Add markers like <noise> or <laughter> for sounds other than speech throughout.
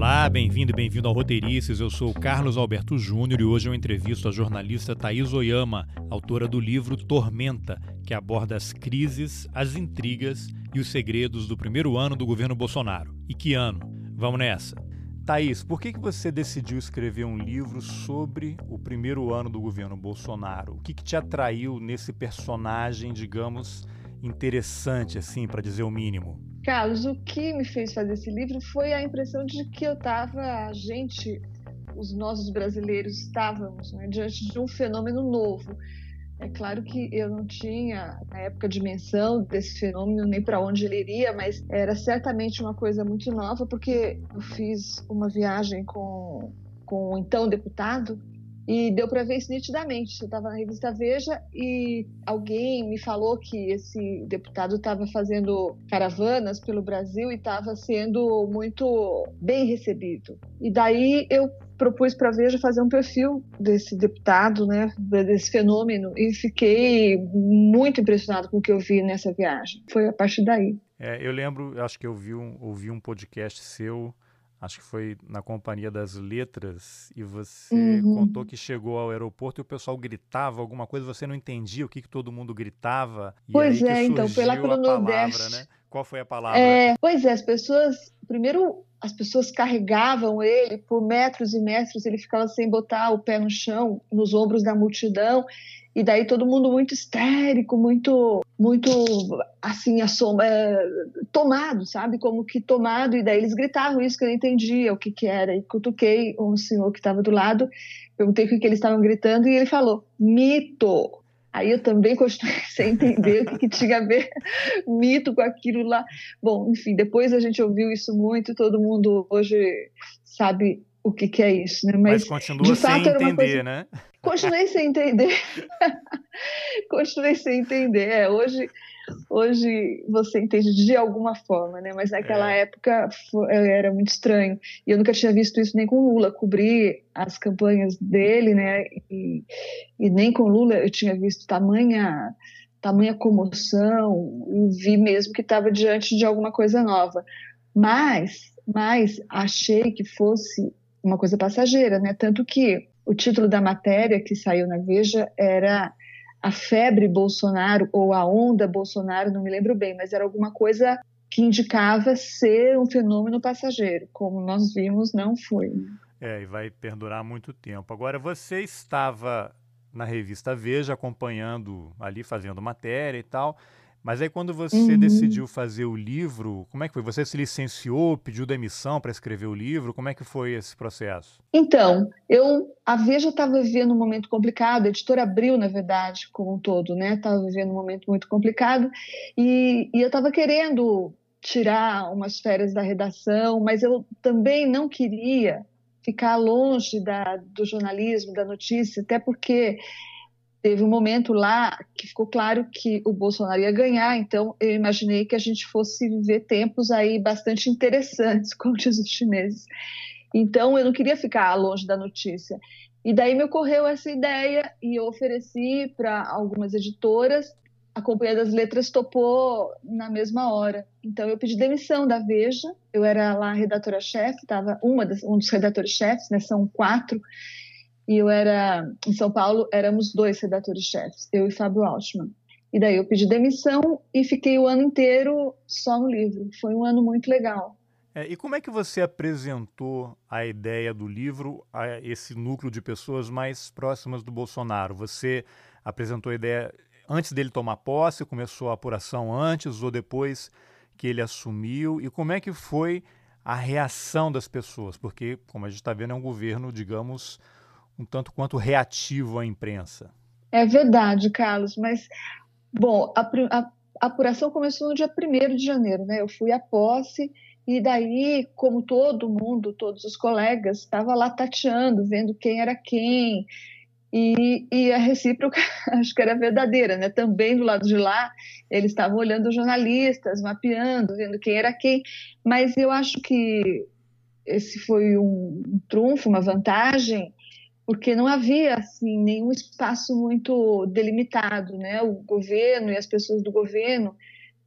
Olá, bem-vindo e bem-vindo ao Roteirices. Eu sou Carlos Alberto Júnior e hoje eu entrevisto a jornalista Thaís Oyama, autora do livro Tormenta, que aborda as crises, as intrigas e os segredos do primeiro ano do governo Bolsonaro. E que ano? Vamos nessa! Thaís, por que, que você decidiu escrever um livro sobre o primeiro ano do governo Bolsonaro? O que, que te atraiu nesse personagem, digamos, interessante, assim, para dizer o mínimo? Carlos, o que me fez fazer esse livro foi a impressão de que eu estava, a gente, os nossos brasileiros estávamos né, diante de um fenômeno novo. É claro que eu não tinha, na época, dimensão desse fenômeno, nem para onde ele iria, mas era certamente uma coisa muito nova, porque eu fiz uma viagem com, com o então deputado e deu para ver isso nitidamente. Eu estava na revista Veja e alguém me falou que esse deputado estava fazendo caravanas pelo Brasil e estava sendo muito bem recebido. E daí eu propus para a Veja fazer um perfil desse deputado, né, desse fenômeno, e fiquei muito impressionado com o que eu vi nessa viagem. Foi a partir daí. É, eu lembro, acho que eu vi um, ouvi um podcast seu acho que foi na Companhia das Letras, e você uhum. contou que chegou ao aeroporto e o pessoal gritava alguma coisa, você não entendia o que, que todo mundo gritava. pois é, então, pela Cronodeste. Né? Qual foi a palavra? É, pois é, as pessoas, primeiro, as pessoas carregavam ele por metros e metros, ele ficava sem botar o pé no chão, nos ombros da multidão, e daí todo mundo muito histérico, muito, muito assim, assom é, tomado, sabe? Como que tomado. E daí eles gritavam isso que eu não entendia o que que era. E cutuquei um senhor que estava do lado, perguntei o que, que eles estavam gritando e ele falou: mito. Aí eu também continuei <laughs> sem entender o que, que, tinha a ver <laughs> mito com aquilo lá. Bom, enfim, depois a gente ouviu isso muito, todo mundo hoje sabe o que, que é isso, né? Mas, Mas continua sem entender, coisa... né? Continuei sem entender. <laughs> Continuei sem entender. É, hoje, hoje você entende de alguma forma, né? Mas naquela é. época foi, era muito estranho. E eu nunca tinha visto isso nem com Lula. Cobrir as campanhas dele, né? E, e nem com Lula eu tinha visto tamanha tamanha comoção e vi mesmo que estava diante de alguma coisa nova. Mas, mas achei que fosse uma coisa passageira, né? Tanto que o título da matéria que saiu na Veja era a febre Bolsonaro ou a onda Bolsonaro, não me lembro bem, mas era alguma coisa que indicava ser um fenômeno passageiro, como nós vimos, não foi. Né? É, e vai perdurar muito tempo. Agora, você estava na revista Veja acompanhando ali, fazendo matéria e tal. Mas aí quando você uhum. decidiu fazer o livro, como é que foi? Você se licenciou, pediu demissão para escrever o livro? Como é que foi esse processo? Então, eu a Veja estava vivendo um momento complicado, a editora Abril, na verdade, como um todo, né? Estava vivendo um momento muito complicado e, e eu estava querendo tirar umas férias da redação, mas eu também não queria ficar longe da, do jornalismo, da notícia, até porque teve um momento lá que ficou claro que o Bolsonaro ia ganhar, então eu imaginei que a gente fosse viver tempos aí bastante interessantes, <laughs> como diz os chineses. Então eu não queria ficar longe da notícia. E daí me ocorreu essa ideia e eu ofereci para algumas editoras. A Companhia das Letras topou na mesma hora. Então eu pedi demissão da Veja. Eu era lá redatora-chefe, estava uma um dos redatores-chefes, né? São quatro e eu era, em São Paulo, éramos dois redatores-chefes, eu e Fábio Altman. E daí eu pedi demissão e fiquei o ano inteiro só no livro. Foi um ano muito legal. É, e como é que você apresentou a ideia do livro a esse núcleo de pessoas mais próximas do Bolsonaro? Você apresentou a ideia antes dele tomar posse, começou a apuração antes ou depois que ele assumiu? E como é que foi a reação das pessoas? Porque, como a gente está vendo, é um governo, digamos, um tanto quanto reativo à imprensa. É verdade, Carlos, mas, bom, a, a, a apuração começou no dia 1 de janeiro, né? Eu fui à posse e daí, como todo mundo, todos os colegas, estava lá tateando, vendo quem era quem, e, e, a recíproca <laughs> acho que era verdadeira, né? Também do lado de lá, eles estavam olhando os jornalistas, mapeando, vendo quem era quem, mas eu acho que esse foi um, um trunfo, uma vantagem, porque não havia assim nenhum espaço muito delimitado, né? O governo e as pessoas do governo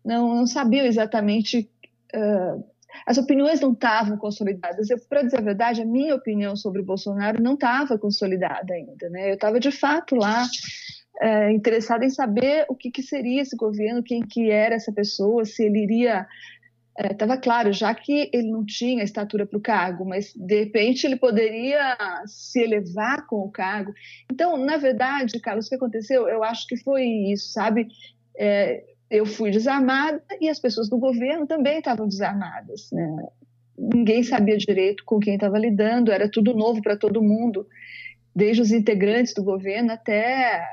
não, não sabiam exatamente uh, as opiniões não estavam consolidadas. Para dizer a verdade, a minha opinião sobre o Bolsonaro não estava consolidada ainda. Né? Eu estava, de fato, lá é, interessada em saber o que, que, seria esse governo, quem que era essa pessoa, se ele iria... Estava é, claro, já que ele não tinha estatura para o cargo, mas de repente ele poderia se elevar com o cargo. Então, na verdade, Carlos, o que aconteceu? Eu acho que foi isso, sabe? É, eu fui desarmada e as pessoas do governo também estavam desarmadas. Né? Ninguém sabia direito com quem estava lidando, era tudo novo para todo mundo, desde os integrantes do governo até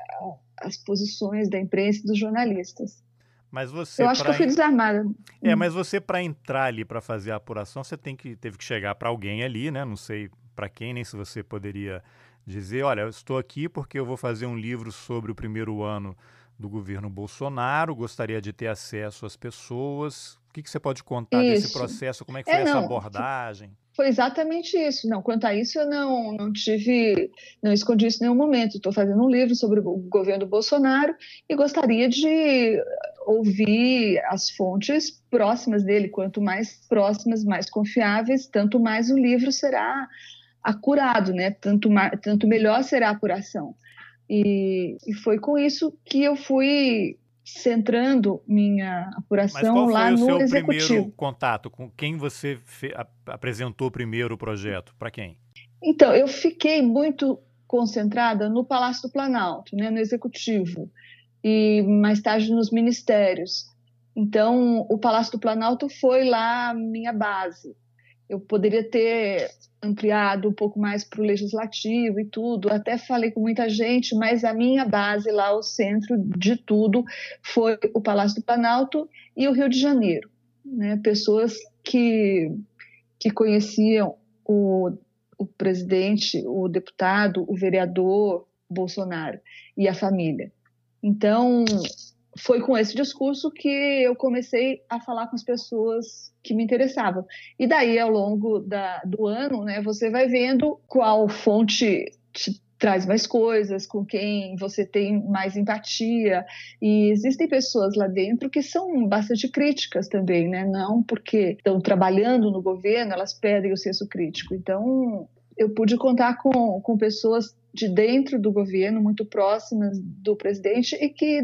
as posições da imprensa e dos jornalistas. Mas você eu acho que eu fui desarmada. É, mas você para entrar ali para fazer a apuração, você tem que teve que chegar para alguém ali, né? Não sei para quem, nem se você poderia dizer, olha, eu estou aqui porque eu vou fazer um livro sobre o primeiro ano do governo Bolsonaro, gostaria de ter acesso às pessoas. O que, que você pode contar isso. desse processo? Como é que foi é, essa abordagem? Foi exatamente isso. Não, quanto a isso, eu não, não tive, não escondi isso em nenhum momento. Estou fazendo um livro sobre o governo Bolsonaro e gostaria de ouvir as fontes próximas dele. Quanto mais próximas, mais confiáveis, tanto mais o livro será acurado, né? Tanto, tanto melhor será a apuração. E, e foi com isso que eu fui centrando minha apuração lá no executivo. Mas qual foi o seu primeiro contato? Com quem você apresentou primeiro o projeto? Para quem? Então, eu fiquei muito concentrada no Palácio do Planalto, né, no executivo, e mais tarde nos ministérios. Então, o Palácio do Planalto foi lá minha base. Eu poderia ter ampliado um pouco mais para o legislativo e tudo. Até falei com muita gente, mas a minha base lá, o centro de tudo, foi o Palácio do Planalto e o Rio de Janeiro. Né? Pessoas que, que conheciam o, o presidente, o deputado, o vereador Bolsonaro e a família. Então, foi com esse discurso que eu comecei a falar com as pessoas que me interessavam. E daí, ao longo da, do ano, né, você vai vendo qual fonte te traz mais coisas, com quem você tem mais empatia. E existem pessoas lá dentro que são bastante críticas também, né? Não porque estão trabalhando no governo, elas perdem o senso crítico. Então, eu pude contar com, com pessoas de dentro do governo, muito próximas do presidente, e que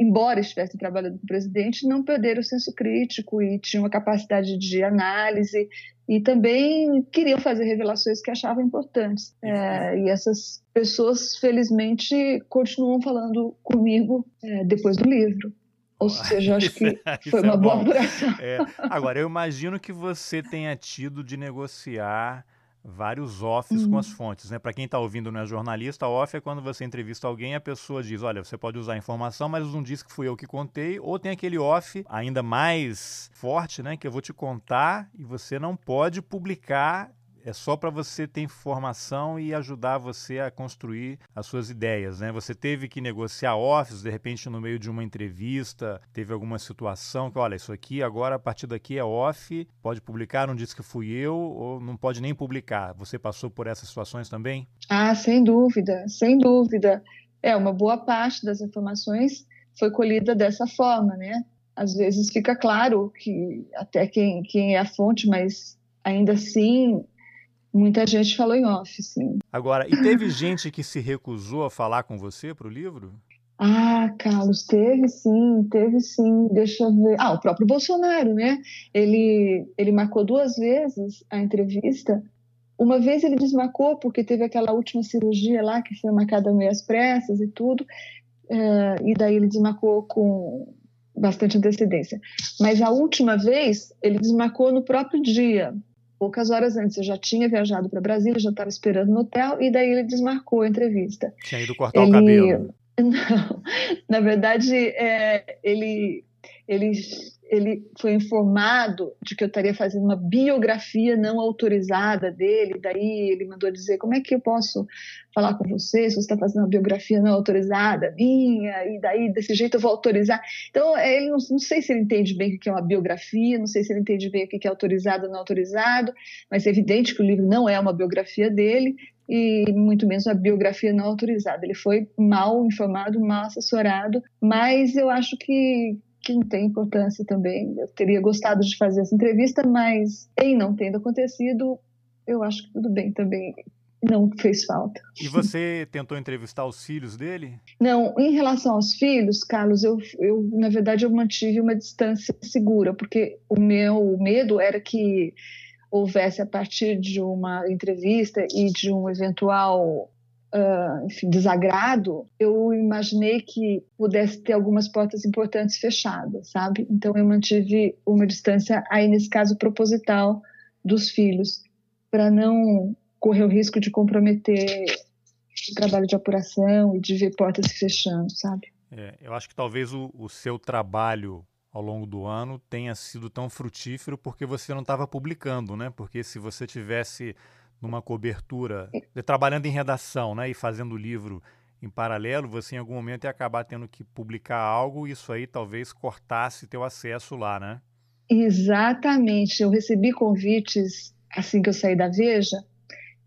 embora estivessem trabalhando com o presidente, não perderam o senso crítico e tinham uma capacidade de análise e também queriam fazer revelações que achavam importantes. É, e essas pessoas, felizmente, continuam falando comigo é, depois do livro. Ou seja, acho <laughs> que foi uma é boa apuração. É. Agora, eu imagino que você tenha tido de negociar vários offs uhum. com as fontes. Né? Para quem está ouvindo não é jornalista, off é quando você entrevista alguém a pessoa diz, olha, você pode usar a informação, mas não diz que fui eu que contei, ou tem aquele off ainda mais forte, né, que eu vou te contar e você não pode publicar é só para você ter informação e ajudar você a construir as suas ideias, né? Você teve que negociar office, de repente no meio de uma entrevista, teve alguma situação que, olha, isso aqui agora a partir daqui é off, pode publicar, não disse que fui eu, ou não pode nem publicar. Você passou por essas situações também? Ah, sem dúvida, sem dúvida. É, uma boa parte das informações foi colhida dessa forma, né? Às vezes fica claro que até quem, quem é a fonte, mas ainda assim Muita gente falou em off, sim. Agora, e teve gente que se recusou a falar com você para o livro? Ah, Carlos, teve sim, teve sim. Deixa eu ver. Ah, o próprio Bolsonaro, né? Ele, ele marcou duas vezes a entrevista. Uma vez ele desmarcou porque teve aquela última cirurgia lá que foi marcada meio às pressas e tudo. É, e daí ele desmarcou com bastante antecedência. Mas a última vez ele desmarcou no próprio dia poucas horas antes. Eu já tinha viajado para Brasília, já estava esperando no hotel, e daí ele desmarcou a entrevista. Tinha ido cortar ele... o cabelo. <laughs> Não, na verdade, é, ele, ele ele foi informado de que eu estaria fazendo uma biografia não autorizada dele, daí ele mandou dizer como é que eu posso falar com você se você está fazendo uma biografia não autorizada minha, e daí desse jeito eu vou autorizar. Então, ele não, não sei se ele entende bem o que é uma biografia, não sei se ele entende bem o que é autorizado ou não autorizado, mas é evidente que o livro não é uma biografia dele, e muito menos uma biografia não autorizada. Ele foi mal informado, mal assessorado, mas eu acho que que não tem importância também. Eu teria gostado de fazer essa entrevista, mas em não tendo acontecido, eu acho que tudo bem também. Não fez falta. E você tentou entrevistar os filhos dele? Não, em relação aos filhos, Carlos, eu, eu na verdade eu mantive uma distância segura, porque o meu medo era que houvesse a partir de uma entrevista e de um eventual uh, enfim, desagrado, eu imaginei que pudesse ter algumas portas importantes fechadas, sabe? Então eu mantive uma distância aí nesse caso proposital dos filhos para não correr o risco de comprometer o trabalho de apuração e de ver portas se fechando, sabe? É, eu acho que talvez o, o seu trabalho ao longo do ano tenha sido tão frutífero porque você não estava publicando, né? Porque se você tivesse numa cobertura, trabalhando em redação, né, e fazendo o livro em paralelo, você em algum momento ia acabar tendo que publicar algo e isso aí talvez cortasse teu acesso lá, né? Exatamente. Eu recebi convites assim que eu saí da Veja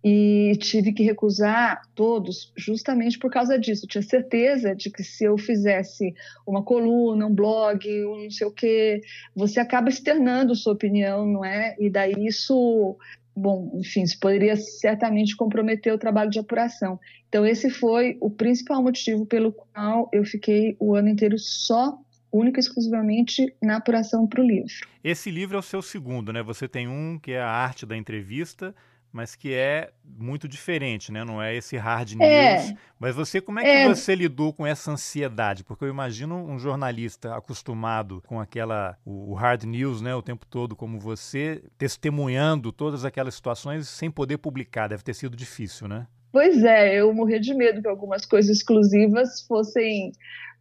e tive que recusar todos justamente por causa disso. Eu tinha certeza de que se eu fizesse uma coluna, um blog, um não sei o quê, você acaba externando sua opinião, não é? E daí isso, bom, enfim, isso poderia certamente comprometer o trabalho de apuração. Então esse foi o principal motivo pelo qual eu fiquei o ano inteiro só única e exclusivamente na apuração para o livro. Esse livro é o seu segundo, né? Você tem um que é a arte da entrevista, mas que é muito diferente, né? Não é esse hard é. news. É. Mas você, como é que é. você lidou com essa ansiedade? Porque eu imagino um jornalista acostumado com aquela o hard news, né, o tempo todo, como você, testemunhando todas aquelas situações sem poder publicar, deve ter sido difícil, né? Pois é, eu morria de medo que algumas coisas exclusivas fossem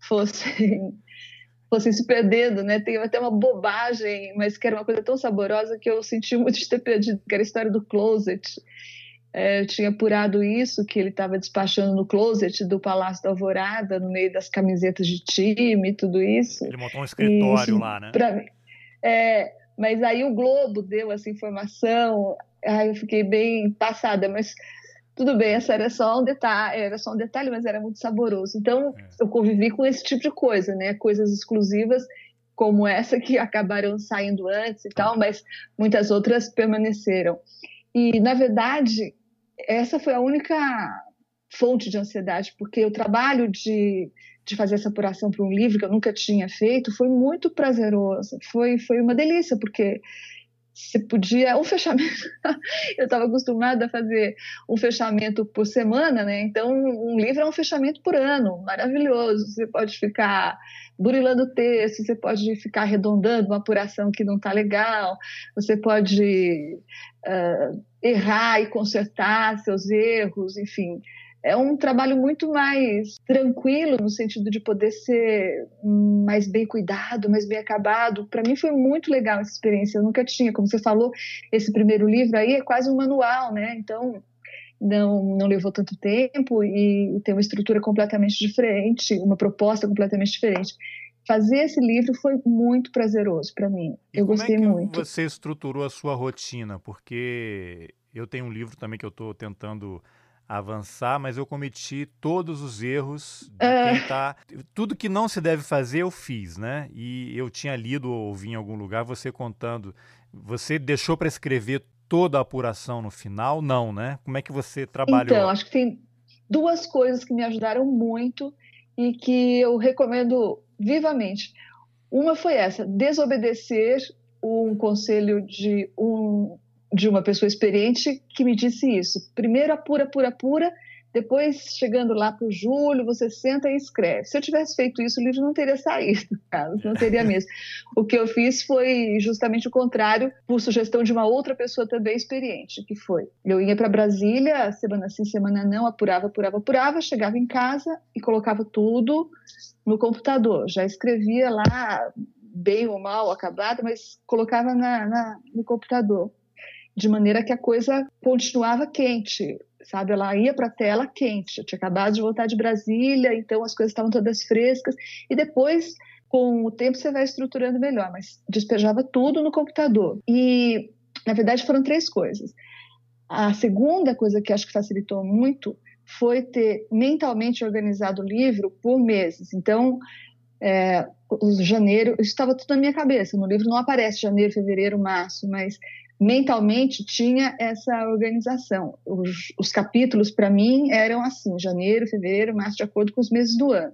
fossem fossem se perdendo, né? Tem até uma bobagem, mas que era uma coisa tão saborosa que eu senti muito de ter perdido, que era a história do closet. É, eu tinha apurado isso, que ele estava despachando no closet do Palácio da Alvorada, no meio das camisetas de time e tudo isso. Ele montou um escritório lá, né? Pra, é, mas aí o Globo deu essa informação, aí eu fiquei bem passada, mas tudo bem, essa era só um detalhe, era só um detalhe, mas era muito saboroso. Então, é. eu convivi com esse tipo de coisa, né? Coisas exclusivas como essa que <laughs> acabaram saindo antes e tal, mas muitas outras permaneceram. E, na verdade, essa foi a única fonte de ansiedade, porque o trabalho de, de fazer essa apuração para um livro que eu nunca tinha feito foi muito prazeroso, foi, foi uma delícia, porque você podia um fechamento <laughs> eu estava acostumada a fazer um fechamento por semana né? Então um livro é um fechamento por ano maravilhoso. Você pode ficar burilando o texto você pode ficar arredondando uma apuração que não está legal você pode uh, errar e consertar seus erros enfim é um trabalho muito mais tranquilo no sentido de poder ser mais bem cuidado, mais bem acabado. Para mim foi muito legal essa experiência. Eu nunca tinha, como você falou, esse primeiro livro aí é quase um manual, né? Então não não levou tanto tempo e tem uma estrutura completamente diferente, uma proposta completamente diferente. Fazer esse livro foi muito prazeroso para mim. E eu gostei é muito. Você estruturou a sua rotina, porque eu tenho um livro também que eu estou tentando avançar, mas eu cometi todos os erros de é. quem tá. Tudo que não se deve fazer, eu fiz, né? E eu tinha lido ou ouvi em algum lugar você contando. Você deixou para escrever toda a apuração no final? Não, né? Como é que você trabalhou? Então, acho que tem duas coisas que me ajudaram muito e que eu recomendo vivamente. Uma foi essa: desobedecer um conselho de um de uma pessoa experiente que me disse isso. Primeiro apura, apura, apura, depois, chegando lá para o julho, você senta e escreve. Se eu tivesse feito isso, o livro não teria saído, <laughs> não teria mesmo. o que eu fiz foi justamente o contrário, por sugestão de uma outra pessoa também experiente, que foi. Eu ia para Brasília, semana sim, semana não, apurava, apurava, apurava, chegava em casa e colocava tudo no computador. Já escrevia lá, bem ou mal, acabado, mas colocava na, na no computador de maneira que a coisa continuava quente, sabe? Ela ia para a tela quente. Eu tinha acabado de voltar de Brasília, então as coisas estavam todas frescas. E depois, com o tempo, você vai estruturando melhor, mas despejava tudo no computador. E, na verdade, foram três coisas. A segunda coisa que acho que facilitou muito foi ter mentalmente organizado o livro por meses. Então, É, janeiro, isso estava tudo na minha cabeça. No livro não aparece janeiro, fevereiro, março, mas mentalmente tinha essa organização. Os, os capítulos, para mim, eram assim: janeiro, fevereiro, março, de acordo com os meses do ano.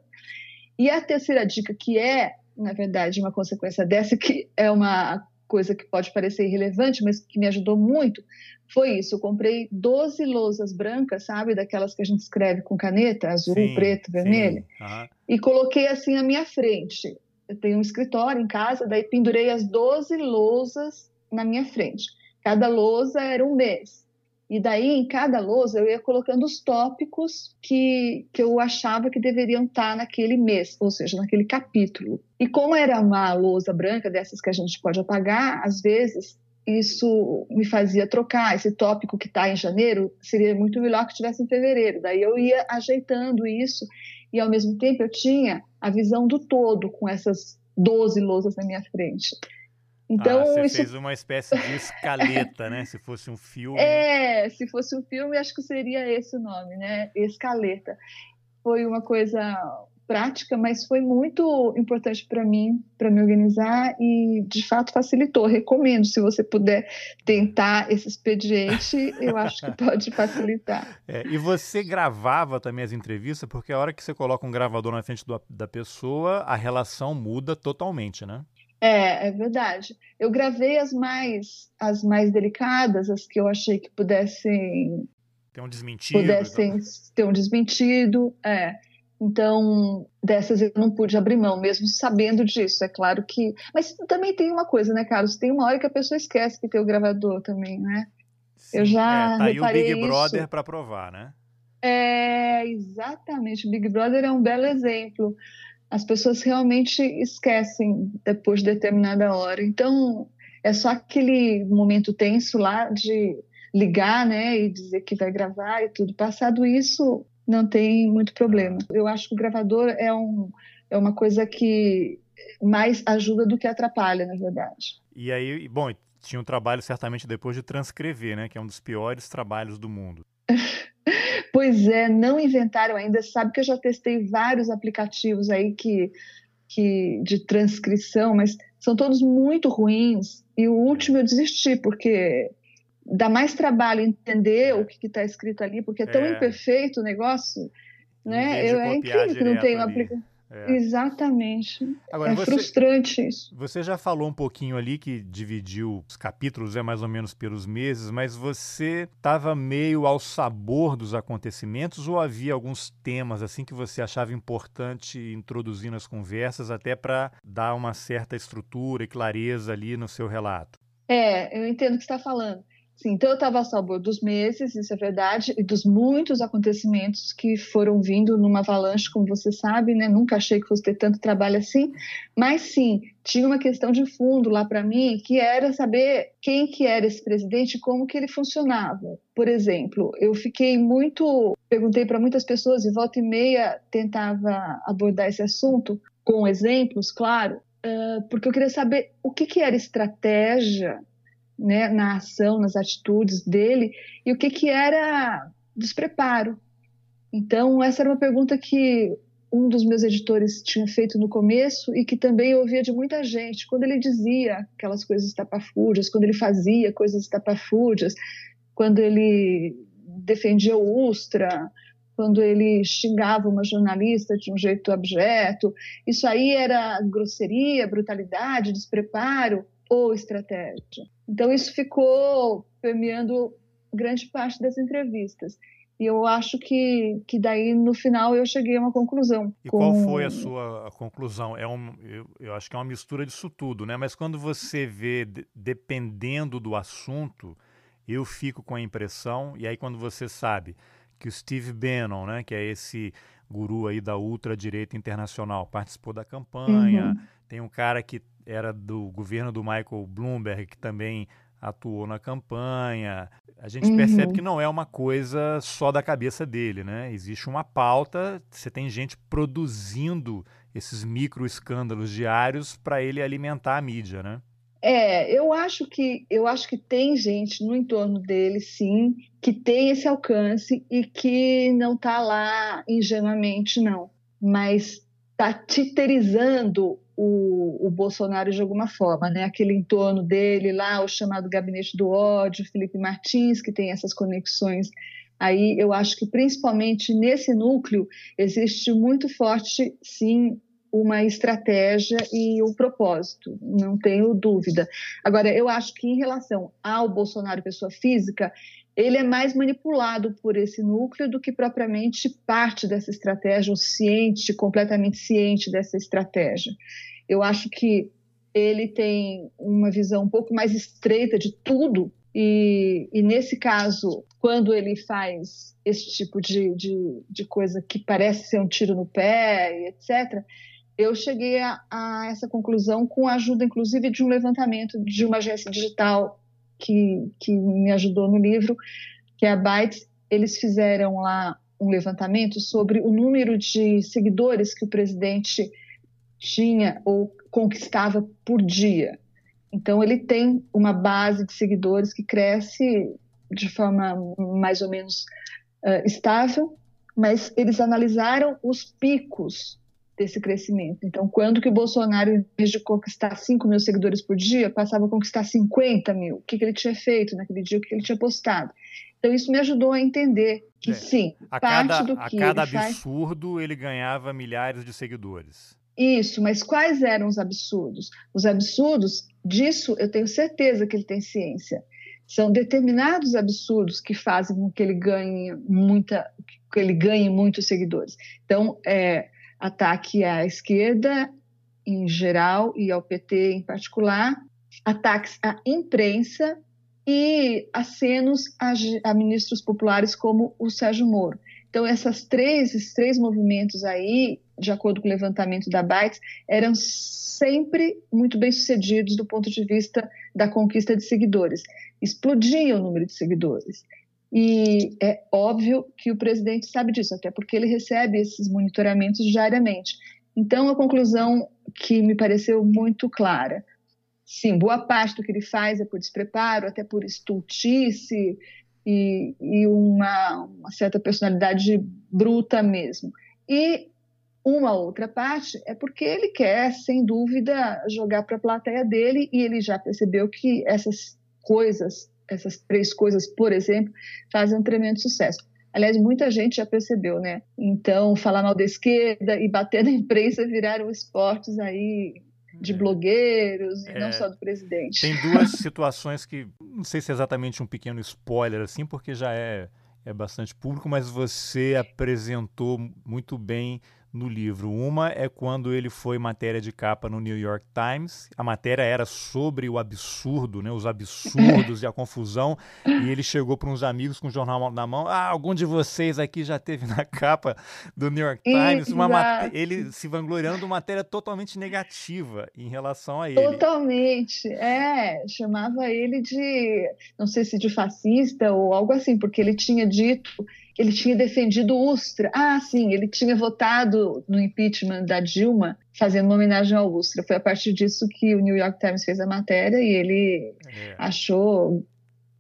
E a terceira dica, que é, na verdade, uma consequência dessa, que é uma coisa que pode parecer irrelevante, mas que me ajudou muito, foi isso. Eu comprei 12 lousas brancas, sabe? Daquelas que a gente escreve com caneta, azul, sim, preto, vermelho. Uhum. E coloquei assim na minha frente. Eu tenho um escritório em casa, daí pendurei as 12 lousas na minha frente. Cada lousa era um mês. E daí, em cada lousa, eu ia colocando os tópicos que, que eu achava que deveriam estar naquele mês, ou seja, naquele capítulo. E como era uma lousa branca, dessas que a gente pode apagar, às vezes isso me fazia trocar. Esse tópico que está em janeiro seria muito melhor que estivesse em fevereiro. Daí eu ia ajeitando isso e, ao mesmo tempo, eu tinha a visão do todo com essas 12 lousas na minha frente. Então, ah, você isso... fez uma espécie de escaleta, né? Se fosse um filme. É, se fosse um filme, acho que seria esse o nome, né? Escaleta. Foi uma coisa prática, mas foi muito importante para mim, para me organizar e, de fato, facilitou. Recomendo, se você puder tentar esse expediente, eu acho que pode facilitar. <laughs> É, e você gravava também as entrevistas, porque a hora que você coloca um gravador na frente do, da pessoa, a relação muda totalmente, né? É, é verdade. Eu gravei as mais, as mais delicadas, as que eu achei que pudessem ter um desmentido. Pudessem então. ter um desmentido, é. Então, dessas eu não pude abrir mão, mesmo sabendo disso. É claro que. Mas também tem uma coisa, né, Carlos? Tem uma hora que a pessoa esquece que tem o gravador também, né? Sim, eu já. É, tá aí o Big Brother para provar, né? É, exatamente. O Big Brother é um belo exemplo as pessoas realmente esquecem depois de determinada hora. Então, é só aquele momento tenso lá de ligar, né, e dizer que vai gravar e tudo. Passado isso, não tem muito problema. Eu acho que o gravador é, um, é uma coisa que mais ajuda do que atrapalha, na verdade. E aí, bom, tinha um trabalho certamente depois de transcrever, né, que é um dos piores trabalhos do mundo. <laughs> Pois é, não inventaram ainda. Sabe que eu já testei vários aplicativos aí que, que de transcrição, mas são todos muito ruins. E o último eu desisti, porque dá mais trabalho entender o que está escrito ali, porque é tão é. imperfeito o negócio. Né? Eu, é incrível que não tem um aplicativo. É. Exatamente. Agora, é você, frustrante isso. Você já falou um pouquinho ali que dividiu os capítulos, é mais ou menos pelos meses, mas você estava meio ao sabor dos acontecimentos ou havia alguns temas assim que você achava importante introduzir nas conversas até para dar uma certa estrutura e clareza ali no seu relato? É, eu entendo o que você está falando. Sim, então eu estava a sabor dos meses, isso é verdade, e dos muitos acontecimentos que foram vindo numa avalanche, como você sabe, né? Nunca achei que fosse ter tanto trabalho assim, mas sim, tinha uma questão de fundo lá para mim, que era saber quem que era esse presidente e como que ele funcionava. Por exemplo, eu fiquei muito, perguntei para muitas pessoas e volta e meia tentava abordar esse assunto com exemplos, claro, porque eu queria saber o que que era estratégia né, na ação, nas atitudes dele, e o que, que era despreparo. Então, essa era uma pergunta que um dos meus editores tinha feito no começo e que também eu ouvia de muita gente. Quando ele dizia aquelas coisas estapafúrdias, quando ele fazia coisas estapafúrdias, quando ele defendia o Ustra, quando ele xingava uma jornalista de um jeito abjeto, isso aí era grosseria, brutalidade, despreparo ou estratégia. Então, isso ficou permeando grande parte das entrevistas. E eu acho que, que daí, no final, eu cheguei a uma conclusão. E com... qual foi a sua conclusão? É um, eu, eu, acho que é uma mistura disso tudo, né? Mas quando você vê, dependendo do assunto, eu fico com a impressão, e aí quando você sabe que o Steve Bannon, né, que é esse guru aí da ultradireita internacional, participou da campanha, uhum. tem um cara que era do governo do Michael Bloomberg, que também atuou na campanha. A gente uhum. percebe que não é uma coisa só da cabeça dele, né? Existe uma pauta, você tem gente produzindo esses micro escândalos diários para ele alimentar a mídia, né? É, eu acho que eu acho que tem gente no entorno dele, sim, que tem esse alcance e que não está lá ingenuamente, não. Mas está titerizando o, o, Bolsonaro de alguma forma, né? Aquele entorno dele lá, o chamado gabinete do ódio, Felipe Martins, que tem essas conexões. Aí eu acho que principalmente nesse núcleo existe muito forte, sim, uma estratégia e um propósito, não tenho dúvida. Agora, eu acho que em relação ao Bolsonaro pessoa física, ele é mais manipulado por esse núcleo do que propriamente parte dessa estratégia, ou ciente, completamente ciente dessa estratégia. Eu acho que ele tem uma visão um pouco mais estreita de tudo, e, e nesse caso, quando ele faz esse tipo de, de, de, coisa que parece ser um tiro no pé, etc., eu cheguei a, a essa conclusão com a ajuda, inclusive, de um levantamento de uma agência digital que, que me ajudou no livro, que é a Bytes, eles fizeram lá um levantamento sobre o número de seguidores que o presidente tinha ou conquistava por dia. Então, ele tem uma base de seguidores que cresce de forma mais ou menos uh, estável, mas eles analisaram os picos desse crescimento. Então, quando que o Bolsonaro, em vez de conquistar 5 mil seguidores por dia, passava a conquistar 50 mil? O que, que ele tinha feito naquele dia, o que ele tinha postado? Então, isso me ajudou a entender que, é. sim, a parte cada, do que A cada ele absurdo, faz... ele ganhava milhares de seguidores. Isso, mas quais eram os absurdos? Os absurdos, disso eu tenho certeza que ele tem ciência. São determinados absurdos que fazem com que ele ganhe muita, que ele ganhe muitos seguidores. Então, é, ataque à esquerda em geral e ao PT em particular, ataques à imprensa e acenos a, a ministros populares como o Sérgio Moro. Então, essas três, esses três movimentos aí, de acordo com o levantamento da Bytes, eram sempre muito bem sucedidos do ponto de vista da conquista de seguidores. Explodia o número de seguidores. E é óbvio que o presidente sabe disso, até porque ele recebe esses monitoramentos diariamente. Então, a conclusão que me pareceu muito clara. Sim, boa parte do que ele faz é por despreparo, até por estultice e, e uma, uma certa personalidade bruta mesmo. E uma outra parte é porque ele quer, sem dúvida, jogar para a plateia dele e ele já percebeu que essas coisas essas três coisas, por exemplo, fazem um tremendo sucesso. Aliás, muita gente já percebeu, né? Então, falar mal da esquerda e bater <laughs> na imprensa viraram esportes aí de é. blogueiros e é, não só do presidente. Tem duas <laughs> situações que não sei se é exatamente um pequeno spoiler assim, porque já é é bastante público, mas você apresentou muito bem no livro. Uma é quando ele foi matéria de capa no New York Times. A matéria era sobre o absurdo, né, os absurdos <laughs> e a confusão. E ele chegou para uns amigos com o jornal na mão. Ah, algum de vocês aqui já teve na capa do New York Times uma ele se vangloriando uma matéria totalmente negativa em relação a ele. Totalmente, é. Chamava ele de, não sei se de fascista ou algo assim, porque ele tinha dito ele tinha defendido Ustra. Ah, sim, ele tinha votado no impeachment da Dilma, fazendo uma homenagem ao Ustra. Foi a partir disso que o New York Times fez a matéria e ele é. achou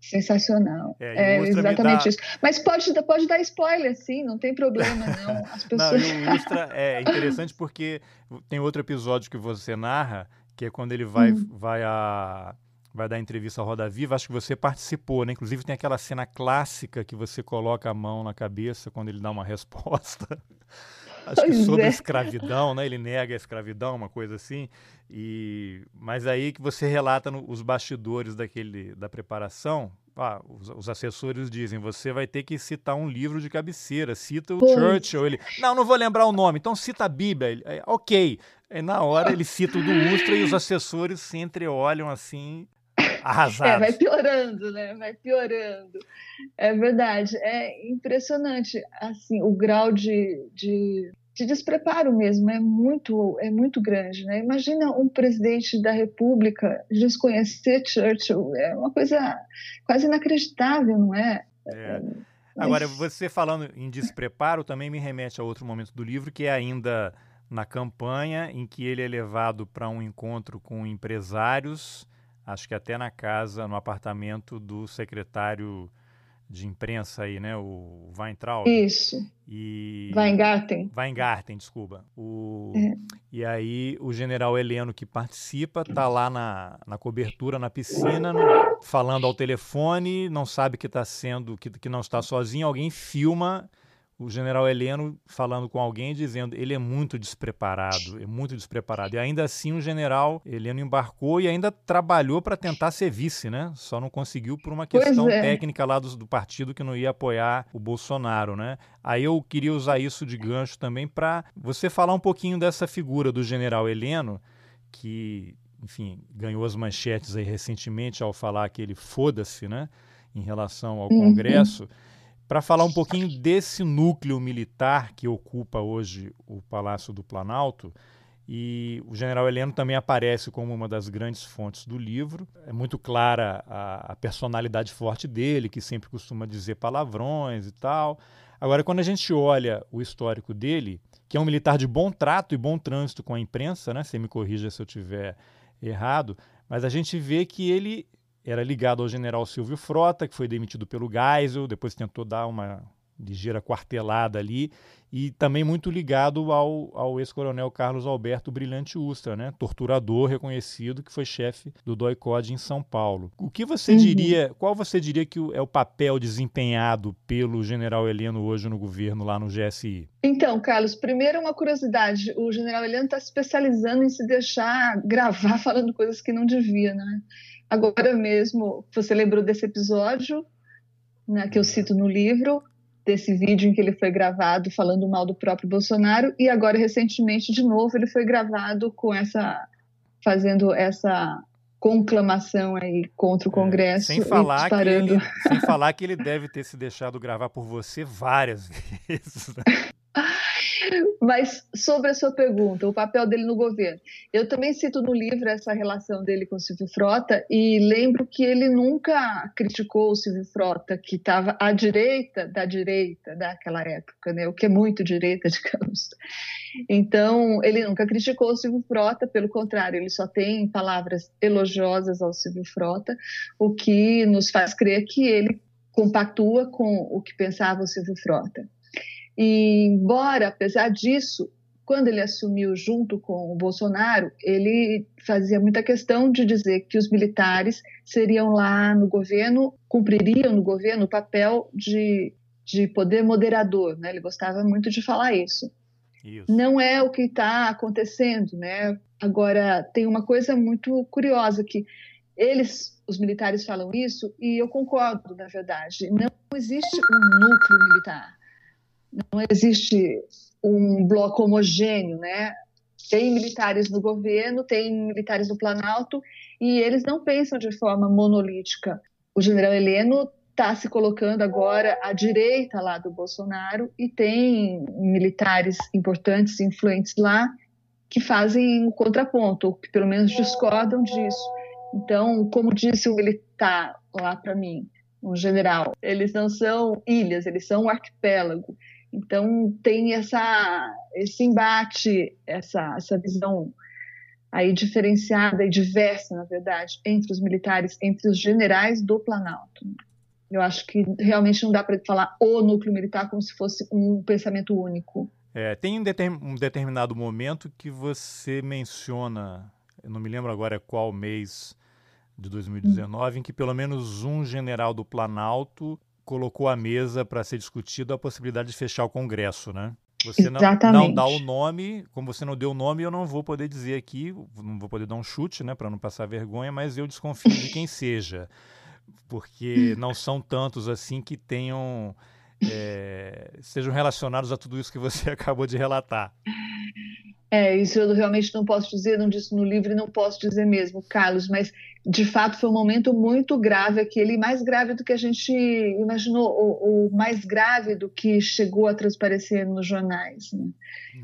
sensacional. É, é exatamente dá... isso. Mas pode, pode dar spoiler, sim, não tem problema, não. <laughs> As pessoas... não, o Ustra é interessante porque tem outro episódio que você narra, que é quando ele vai, hum. vai a vai dar entrevista ao Roda Viva, acho que você participou, né? Inclusive tem aquela cena clássica que você coloca a mão na cabeça quando ele dá uma <laughs> resposta. acho que sobre é. escravidão, né? Ele nega a escravidão, uma coisa assim. E mas aí que você relata no, os bastidores daquele da preparação, ah, os, os, assessores dizem, você vai ter que citar um livro de cabeceira, cita o pois. Churchill. Ele, não, não vou lembrar o nome, então cita a Bíblia. Ele, é, ok. Aí, na hora ele cita o do Ustra e os assessores se entreolham assim Arrasado. É, vai piorando, né? Vai piorando. É verdade. É impressionante, assim, o grau de, de, de despreparo mesmo é muito, é muito grande, né? Imagina um presidente da República desconhecer Churchill, é uma coisa quase inacreditável, não é? é. Agora, você falando em despreparo também me remete a outro momento do livro, que é ainda na campanha, em que ele é levado para um encontro com empresários acho que até na casa, no apartamento do secretário de imprensa aí, né? O Weintraub. Isso. E... Weingarten. Weingarten, desculpa. O... É. E aí o general Heleno que participa tá lá na, na cobertura, na piscina, no... falando ao telefone, não sabe que está sendo, que, que não está sozinho, alguém filma o general Heleno falando com alguém dizendo ele é muito despreparado, é muito despreparado. E ainda assim o general Heleno embarcou e ainda trabalhou para tentar ser vice, né? Só não conseguiu por uma questão é. técnica lá do, do, partido que não ia apoiar o Bolsonaro, né? Aí eu queria usar isso de gancho também para você falar um pouquinho dessa figura do general Heleno, que, enfim, ganhou as manchetes aí recentemente ao falar que ele foda-se, né? Em relação ao uhum. Congresso. Uhum para falar um pouquinho desse núcleo militar que ocupa hoje o Palácio do Planalto. E o general Heleno também aparece como uma das grandes fontes do livro. É muito clara a, a, personalidade forte dele, que sempre costuma dizer palavrões e tal. Agora, quando a gente olha o histórico dele, que é um militar de bom trato e bom trânsito com a imprensa, né? Você me corrija se eu tiver errado, mas a gente vê que ele era ligado ao general Silvio Frota, que foi demitido pelo Geisel, depois tentou dar uma ligeira quartelada ali, e também muito ligado ao, ao ex-coronel Carlos Alberto Brilhante Ustra, né? torturador reconhecido que foi chefe do DOI-COD em São Paulo. O que você uhum. diria, qual você diria que é o papel desempenhado pelo general Heleno hoje no governo, lá no GSI? Então, Carlos, primeiro uma curiosidade, o general Heleno está se especializando em se deixar gravar <laughs> falando coisas que não devia, né? Agora mesmo, você lembrou desse episódio né, que eu cito no livro, desse vídeo em que ele foi gravado falando mal do próprio Bolsonaro, e agora, recentemente, de novo, ele foi gravado com essa. fazendo essa conclamação aí contra o é, Congresso. É, sem, falar que ele, sem falar que ele deve ter se deixado gravar por você várias <laughs> vezes. Né? <laughs> Mas sobre a sua pergunta, o papel dele no governo. Eu também cito no livro essa relação dele com o Silvio Frota e lembro que ele nunca criticou o Silvio Frota, que estava à direita da direita daquela época, né? o que é muito direita, <laughs> digamos. Então, ele nunca criticou o Silvio Frota, pelo contrário, ele só tem palavras elogiosas ao Silvio Frota, o que nos faz crer que ele compactua com o que pensava o Silvio Frota. E, embora, apesar disso, quando ele assumiu junto com o Bolsonaro, ele fazia muita questão de dizer que os militares seriam lá no governo, cumpririam no governo o papel de, de poder moderador. Né? Ele gostava muito de falar isso. isso. Não é o que está acontecendo. Né? Agora, tem uma coisa muito curiosa que eles, os militares, falam isso e eu concordo, na verdade. Não existe um núcleo militar não existe um bloco homogêneo, né? Tem militares no governo, tem militares no Planalto, e eles não pensam de forma monolítica. O general Heleno está se colocando agora à direita lá do Bolsonaro e tem militares importantes, influentes lá, que fazem um contraponto, ou que pelo menos discordam disso. Então, como disse o militar lá para mim, um general, eles não são ilhas, eles são um arquipélago. Então tem essa, esse embate, essa, essa visão aí diferenciada e diversa, na verdade, entre os militares, entre os generais do Planalto. Eu acho que realmente não dá para falar o núcleo militar como se fosse um pensamento único. É, tem um, um, determinado momento que você menciona, eu não me lembro agora qual mês de 2019, hum. em que pelo menos um general do Planalto colocou à mesa para ser discutido a possibilidade de fechar o Congresso, né? Você não, não, dá o nome, como você não deu o nome, eu não vou poder dizer aqui, não vou poder dar um chute, né, para não passar vergonha, mas eu desconfio de quem seja, porque não são tantos assim que tenham é, sejam relacionados a tudo isso que você <laughs> acabou de relatar. É, isso eu realmente não posso dizer, não disse no livro e não posso dizer mesmo, Carlos, mas de fato foi um momento muito grave aquele, mais grave do que a gente imaginou, ou, mais grave do que chegou a transparecer nos jornais. Né?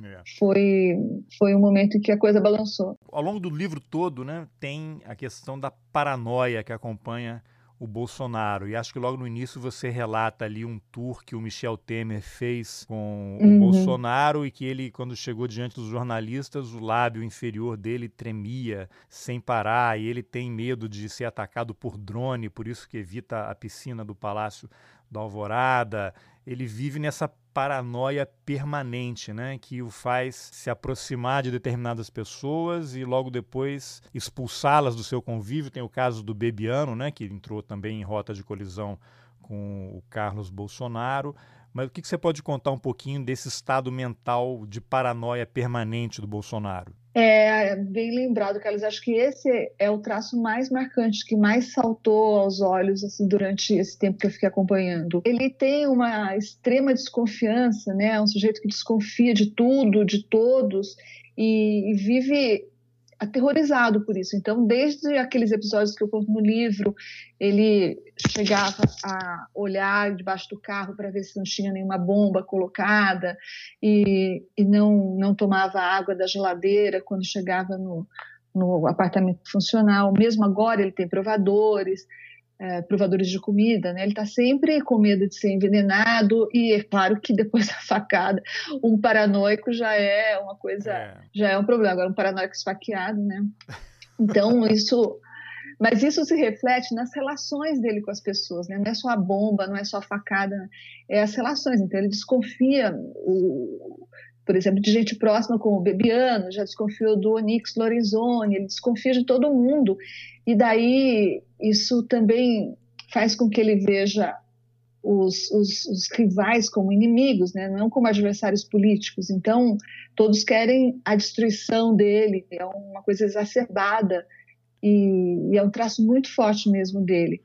É. Foi, foi um momento em que a coisa balançou. Ao longo do livro todo, né, tem a questão da paranoia que acompanha o Bolsonaro. E acho que logo no início você relata ali um tour que o Michel Temer fez com uhum. o Bolsonaro e que ele, quando chegou diante dos jornalistas, o lábio inferior dele tremia sem parar e ele tem medo de ser atacado por drone, por isso que evita a piscina do Palácio do Alvorada, ele vive nessa paranoia permanente, né, que o faz se aproximar de determinadas pessoas e logo depois expulsá-las do seu convívio. Tem o caso do Bebiano, né, que entrou também em rota de colisão com o Carlos Bolsonaro. Mas o que você pode contar um pouquinho desse estado mental de paranoia permanente do Bolsonaro? É bem lembrado, Carlos. Acho que esse é o traço mais marcante, que mais saltou aos olhos assim, durante esse tempo que eu fiquei acompanhando. Ele tem uma extrema desconfiança, né? É um sujeito que desconfia de tudo, de todos, e, e vive aterrorizado por isso. Então, desde aqueles episódios que eu conto no livro, ele chegava a olhar debaixo do carro para ver se não tinha nenhuma bomba colocada e, e não, não tomava água da geladeira quando chegava no, no apartamento funcional. Mesmo agora, ele tem provadores é, provadores de comida, né? Ele está sempre com medo de ser envenenado e é claro que depois <laughs> da facada, um paranoico já é uma coisa, é. já é um problema. Agora um paranoico esfaqueado, né? Então <laughs> isso, mas isso se reflete nas relações dele com as pessoas, né? Não é só a bomba, não é só a facada, é as relações. Então ele desconfia o por exemplo, de gente próxima como o Bebiano, já desconfiou do Onyx Lorenzoni, ele desconfia de todo mundo. E daí isso também faz com que ele veja os, os, os, rivais como inimigos, né? não como adversários políticos. Então, todos querem a destruição dele, é uma coisa exacerbada e, e é um traço muito forte mesmo dele.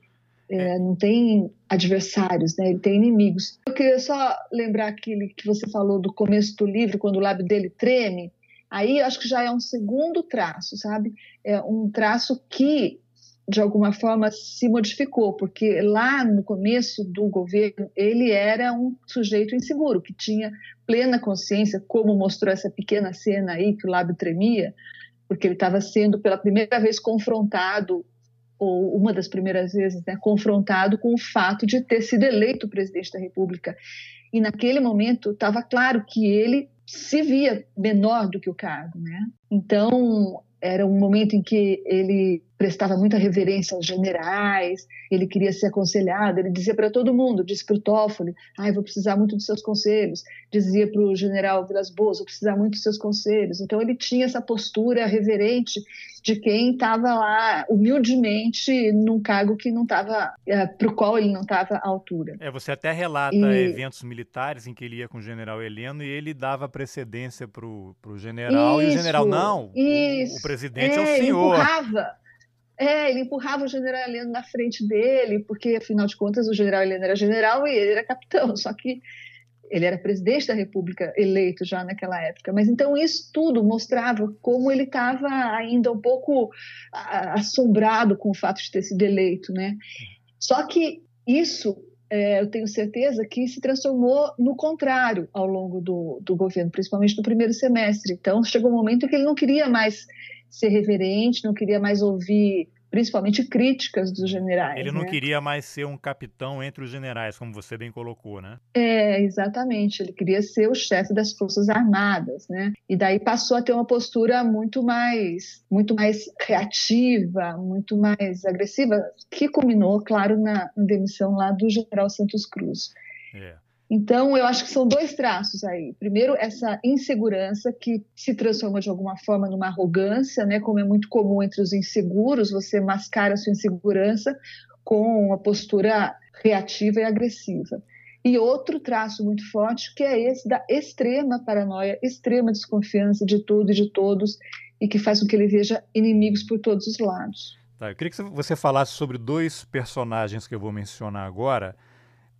É, não tem adversários, né? ele tem inimigos. Eu queria só lembrar aquele que você falou do começo do livro, quando o lábio dele treme. Aí acho que já é um segundo traço, sabe? É um traço que, de alguma forma, se modificou, porque lá no começo do governo ele era um sujeito inseguro, que tinha plena consciência, como mostrou essa pequena cena aí que o lábio tremia, porque ele estava sendo pela primeira vez confrontado ou uma das primeiras vezes, né, confrontado com o fato de ter sido eleito presidente da República. E naquele momento estava claro que ele se via menor do que o cargo, né? Então era um momento em que ele prestava muita reverência aos generais, ele queria ser aconselhado, ele dizia para todo mundo, disse para o Toffoli, ah, vou precisar muito dos seus conselhos, dizia para o general Vilas Boas, vou precisar muito dos seus conselhos. Então ele tinha essa postura reverente de quem estava lá humildemente num cargo que não estava, é, para o qual ele não estava à altura. É, você até relata e... eventos militares em que ele ia com o general Heleno e ele dava precedência para o general isso, e o general, não, isso, o, o presidente é, é o senhor. Empurrava, é, ele empurrava o general Heleno na frente dele, porque afinal de contas o general Heleno era general e ele era capitão, <laughs> só que ele era presidente da República eleito já naquela época. Mas então isso tudo mostrava como ele estava ainda um pouco assombrado com o fato de ter sido eleito, né? Só que isso é, eu tenho certeza que se transformou no contrário ao longo do, do governo, principalmente no primeiro semestre. Então chegou um momento em que ele não queria mais ser reverente, não queria mais ouvir principalmente críticas dos generais. Ele não né? queria mais ser um capitão entre os generais, como você bem colocou, né? É, exatamente. Ele queria ser o chefe das forças armadas, né? E daí passou a ter uma postura muito mais, muito mais reativa, muito mais agressiva, que culminou, claro, na demissão lá do general Santos Cruz. É. Então, eu acho que são dois traços aí. Primeiro, essa insegurança que se transforma de alguma forma numa arrogância, né? Como é muito comum entre os inseguros, você mascara a sua insegurança com uma postura reativa e agressiva. E outro traço muito forte, que é esse da extrema paranoia, extrema desconfiança de tudo e de todos, e que faz com que ele veja inimigos por todos os lados. Tá, eu queria que você falasse sobre dois personagens que eu vou mencionar agora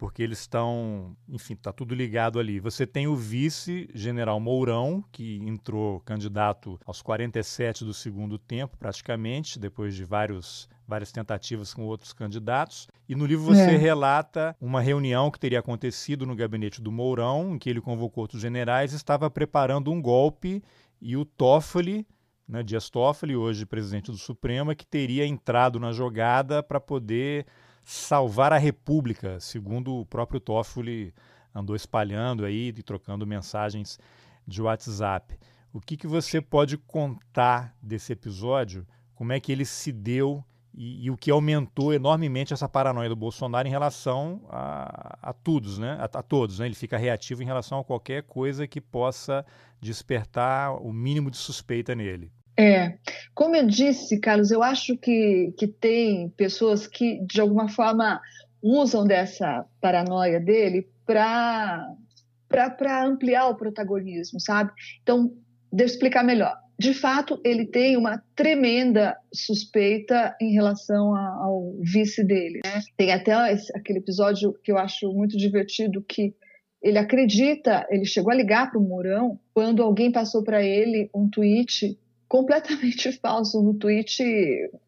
porque eles estão, enfim, está tudo ligado ali. Você tem o vice-general Mourão, que entrou candidato aos 47 do segundo tempo, praticamente, depois de vários, várias tentativas com outros candidatos. E no livro você é. relata uma reunião que teria acontecido no gabinete do Mourão, em que ele convocou outros generais, estava preparando um golpe e o Toffoli, né, Dias Toffoli, hoje presidente do Supremo, é que teria entrado na jogada para poder salvar a República, segundo o próprio Toffoli andou espalhando aí e trocando mensagens de WhatsApp. O que, que você pode contar desse episódio? Como é que ele se deu e, e, o que aumentou enormemente essa paranoia do Bolsonaro em relação a, a todos, né? A, a, todos, né? Ele fica reativo em relação a qualquer coisa que possa despertar o mínimo de suspeita nele. É, como eu disse, Carlos, eu acho que, que tem pessoas que, de alguma forma, usam dessa paranoia dele para ampliar o protagonismo, sabe? Então, deixa eu explicar melhor de fato, ele tem uma tremenda suspeita em relação ao vice dele. Né? Tem até aquele episódio que eu acho muito divertido que ele acredita, ele chegou a ligar para o Mourão quando alguém passou para ele um tweet completamente <laughs> falso, um tweet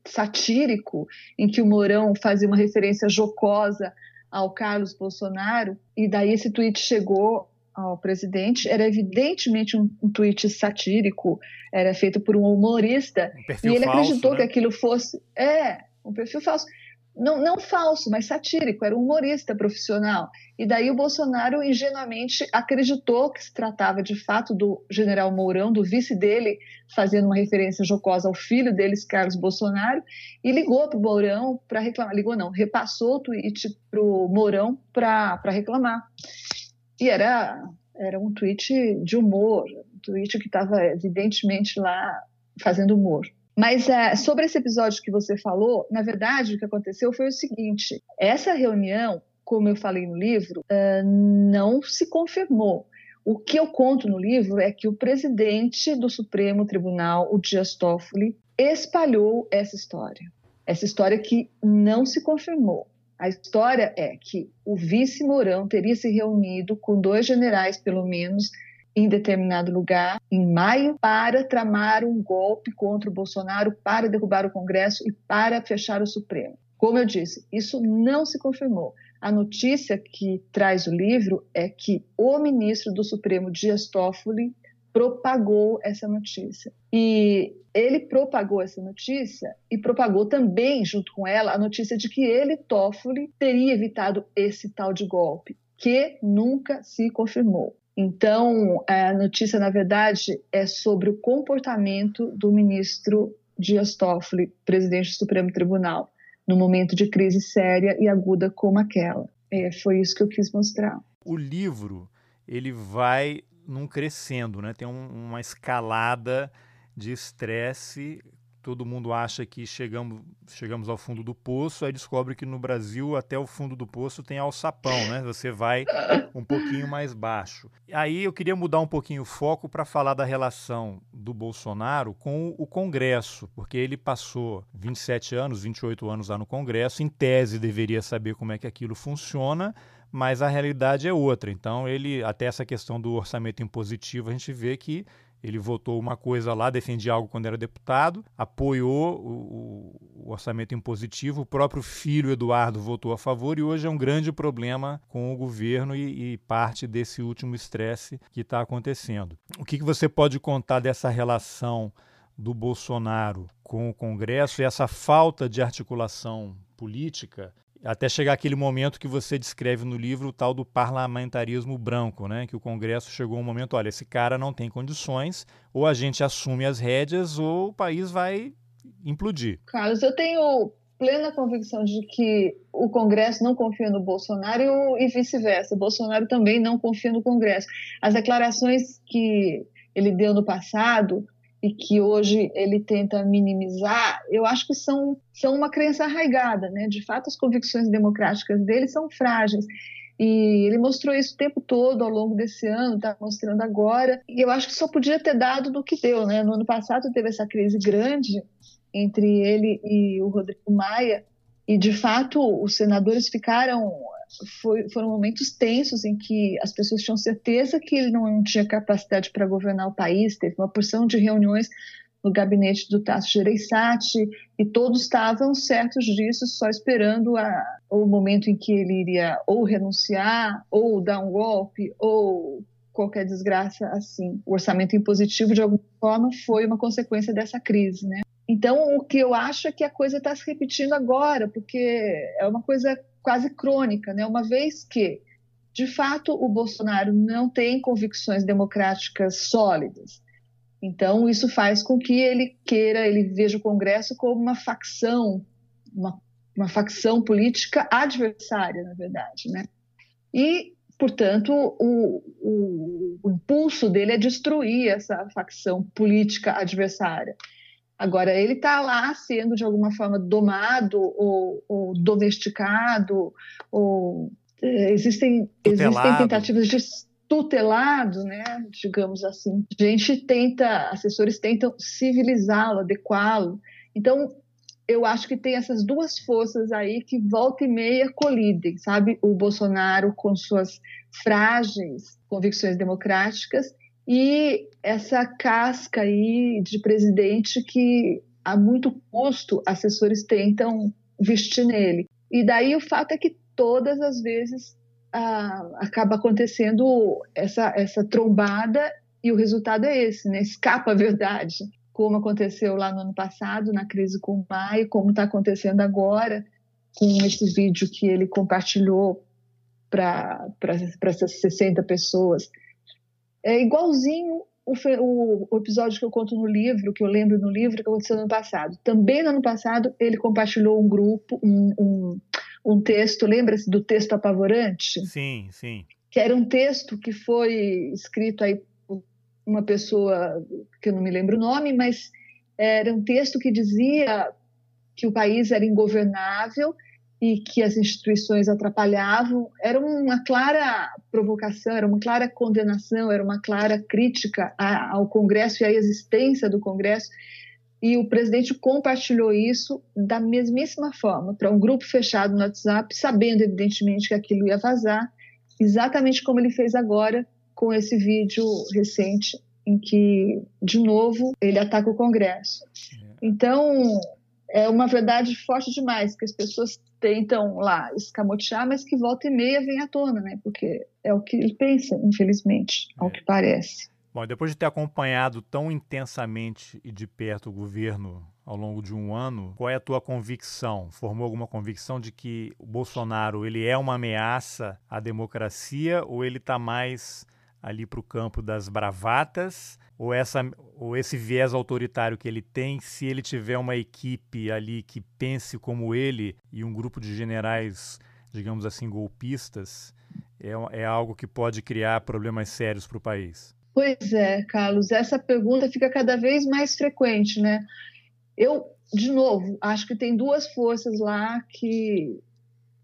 satírico em que o Mourão fazia uma referência jocosa ao Carlos Bolsonaro e daí esse tweet chegou ao presidente era evidentemente um, um tweet satírico, era feito por um humorista um e ele falso, acreditou né? que aquilo fosse é um perfil falso, não, não falso, mas satírico, era um humorista profissional. E daí o Bolsonaro ingenuamente acreditou que se tratava de fato do general Mourão, do vice dele, fazendo uma referência jocosa ao filho deles, Carlos Bolsonaro, e ligou para o Mourão para reclamar. Ligou não, repassou o tweet para o Mourão para reclamar. E era, era um tweet de humor, um tweet que estava evidentemente lá fazendo humor. Mas é, sobre esse episódio que você falou, na verdade o que aconteceu foi o seguinte: essa reunião, como eu falei no livro, uh, não se confirmou. O que eu conto no livro é que o presidente do Supremo Tribunal, o Dias Toffoli, espalhou essa história. Essa história que não se confirmou. A história é que o vice Mourão teria se reunido com dois generais, pelo menos, em determinado lugar, em maio, para tramar um golpe contra o Bolsonaro, para derrubar o Congresso e para fechar o Supremo. Como eu disse, isso não se confirmou. A notícia que traz o livro é que o ministro do Supremo, Dias Toffoli, propagou essa notícia. E ele propagou essa notícia e propagou também, junto com ela, a notícia de que ele, Toffoli, teria evitado esse tal de golpe, que nunca se confirmou. Então, a notícia, na verdade, é sobre o comportamento do ministro Dias Toffoli, presidente do Supremo Tribunal, no momento de crise séria e aguda como aquela. É, foi isso que eu quis mostrar. O livro ele vai num crescendo, né? Tem um, uma escalada de estresse. Todo mundo acha que chegamos, chegamos ao fundo do poço, aí descobre que no Brasil até o fundo do poço tem alçapão, né? Você vai um pouquinho mais baixo. Aí eu queria mudar um pouquinho o foco para falar da relação do Bolsonaro com o Congresso, porque ele passou 27 anos, 28 anos lá no Congresso, em tese deveria saber como é que aquilo funciona, mas a realidade é outra. Então, ele até essa questão do orçamento impositivo, a gente vê que ele votou uma coisa lá, defendia algo quando era deputado, apoiou o, o, orçamento impositivo, o próprio filho Eduardo votou a favor e hoje é um grande problema com o governo e, e parte desse último estresse que está acontecendo. O que, que você pode contar dessa relação do Bolsonaro com o Congresso e essa falta de articulação política até chegar aquele momento que você descreve no livro, o tal do parlamentarismo branco, né? que o Congresso chegou um momento, olha, esse cara não tem condições, ou a gente assume as rédeas ou o país vai implodir. Carlos, eu tenho plena convicção de que o Congresso não confia no Bolsonaro e vice-versa. Bolsonaro também não confia no Congresso. As declarações que ele deu no passado e que hoje ele tenta minimizar, eu acho que são, são uma crença arraigada, né? De fato, as convicções democráticas dele são frágeis. E ele mostrou isso o tempo todo ao longo desse ano, está mostrando agora. E eu acho que só podia ter dado do que deu, né? No ano passado teve essa crise grande entre ele e o Rodrigo Maia, e de fato os senadores ficaram foi, foram momentos tensos em que as pessoas tinham certeza que ele não tinha capacidade para governar o país. Teve uma porção de reuniões no gabinete do Tasso Gereissati e todos estavam certos disso, só esperando a, o momento em que ele iria ou renunciar, ou dar um golpe, ou qualquer desgraça assim. O orçamento impositivo, de alguma forma, foi uma consequência dessa crise, né? Então, o que eu acho é que a coisa está se repetindo agora, porque é uma coisa quase crônica, né? Uma vez que, de fato, o Bolsonaro não tem convicções democráticas sólidas. Então, isso faz com que ele queira, ele veja o Congresso como uma facção uma, uma facção política adversária, na verdade, né? E, portanto, o, o, o impulso dele é destruir essa facção política adversária. Agora, ele está lá sendo, de alguma forma, domado ou, ou domesticado, ou é, existem, existem tentativas de tutelado, né, digamos assim. A gente tenta, assessores tentam civilizá-lo, adequá-lo. Então, eu acho que tem essas duas forças aí que volta e meia colidem, sabe? O Bolsonaro com suas frágeis convicções democráticas e essa casca aí de presidente que a muito custo assessores tentam vestir nele. E daí o fato é que todas as vezes ah, acaba acontecendo essa, essa trombada e o resultado é esse, né? escapa a verdade, como aconteceu lá no ano passado, na crise com o Maio, como está acontecendo agora, com esse vídeo que ele compartilhou para essas 60 pessoas é igualzinho o, o, episódio que eu conto no livro, que eu lembro no livro, que aconteceu no ano passado. Também no ano passado, ele compartilhou um grupo, um, um, um texto, lembra-se do texto apavorante? Sim, sim. Que era um texto que foi escrito aí por uma pessoa que eu não me lembro o nome, mas era um texto que dizia que o país era ingovernável e que as instituições atrapalhavam, era uma clara provocação, era uma clara condenação, era uma clara crítica ao Congresso e à existência do Congresso. E o presidente compartilhou isso da mesmíssima forma, para um grupo fechado no WhatsApp, sabendo, evidentemente, que aquilo ia vazar, exatamente como ele fez agora com esse vídeo recente, em que, de novo, ele ataca o Congresso. É. Então, é uma verdade forte demais, que as pessoas tentam lá escamotear, mas que volta e meia vem à tona, né? Porque é o que ele pensa, infelizmente, ao é. que parece. Bom, depois de ter acompanhado tão intensamente e de perto o governo ao longo de um ano, qual é a tua convicção? Formou alguma convicção de que o Bolsonaro ele é uma ameaça à democracia ou ele está mais ali para o campo das bravatas ou, essa, ou esse viés autoritário que ele tem, se ele tiver uma equipe ali que pense como ele e um grupo de generais, digamos assim, golpistas, é, é algo que pode criar problemas sérios para o país? Pois é, Carlos, essa pergunta fica cada vez mais frequente, né? Eu, de novo, acho que tem duas forças lá que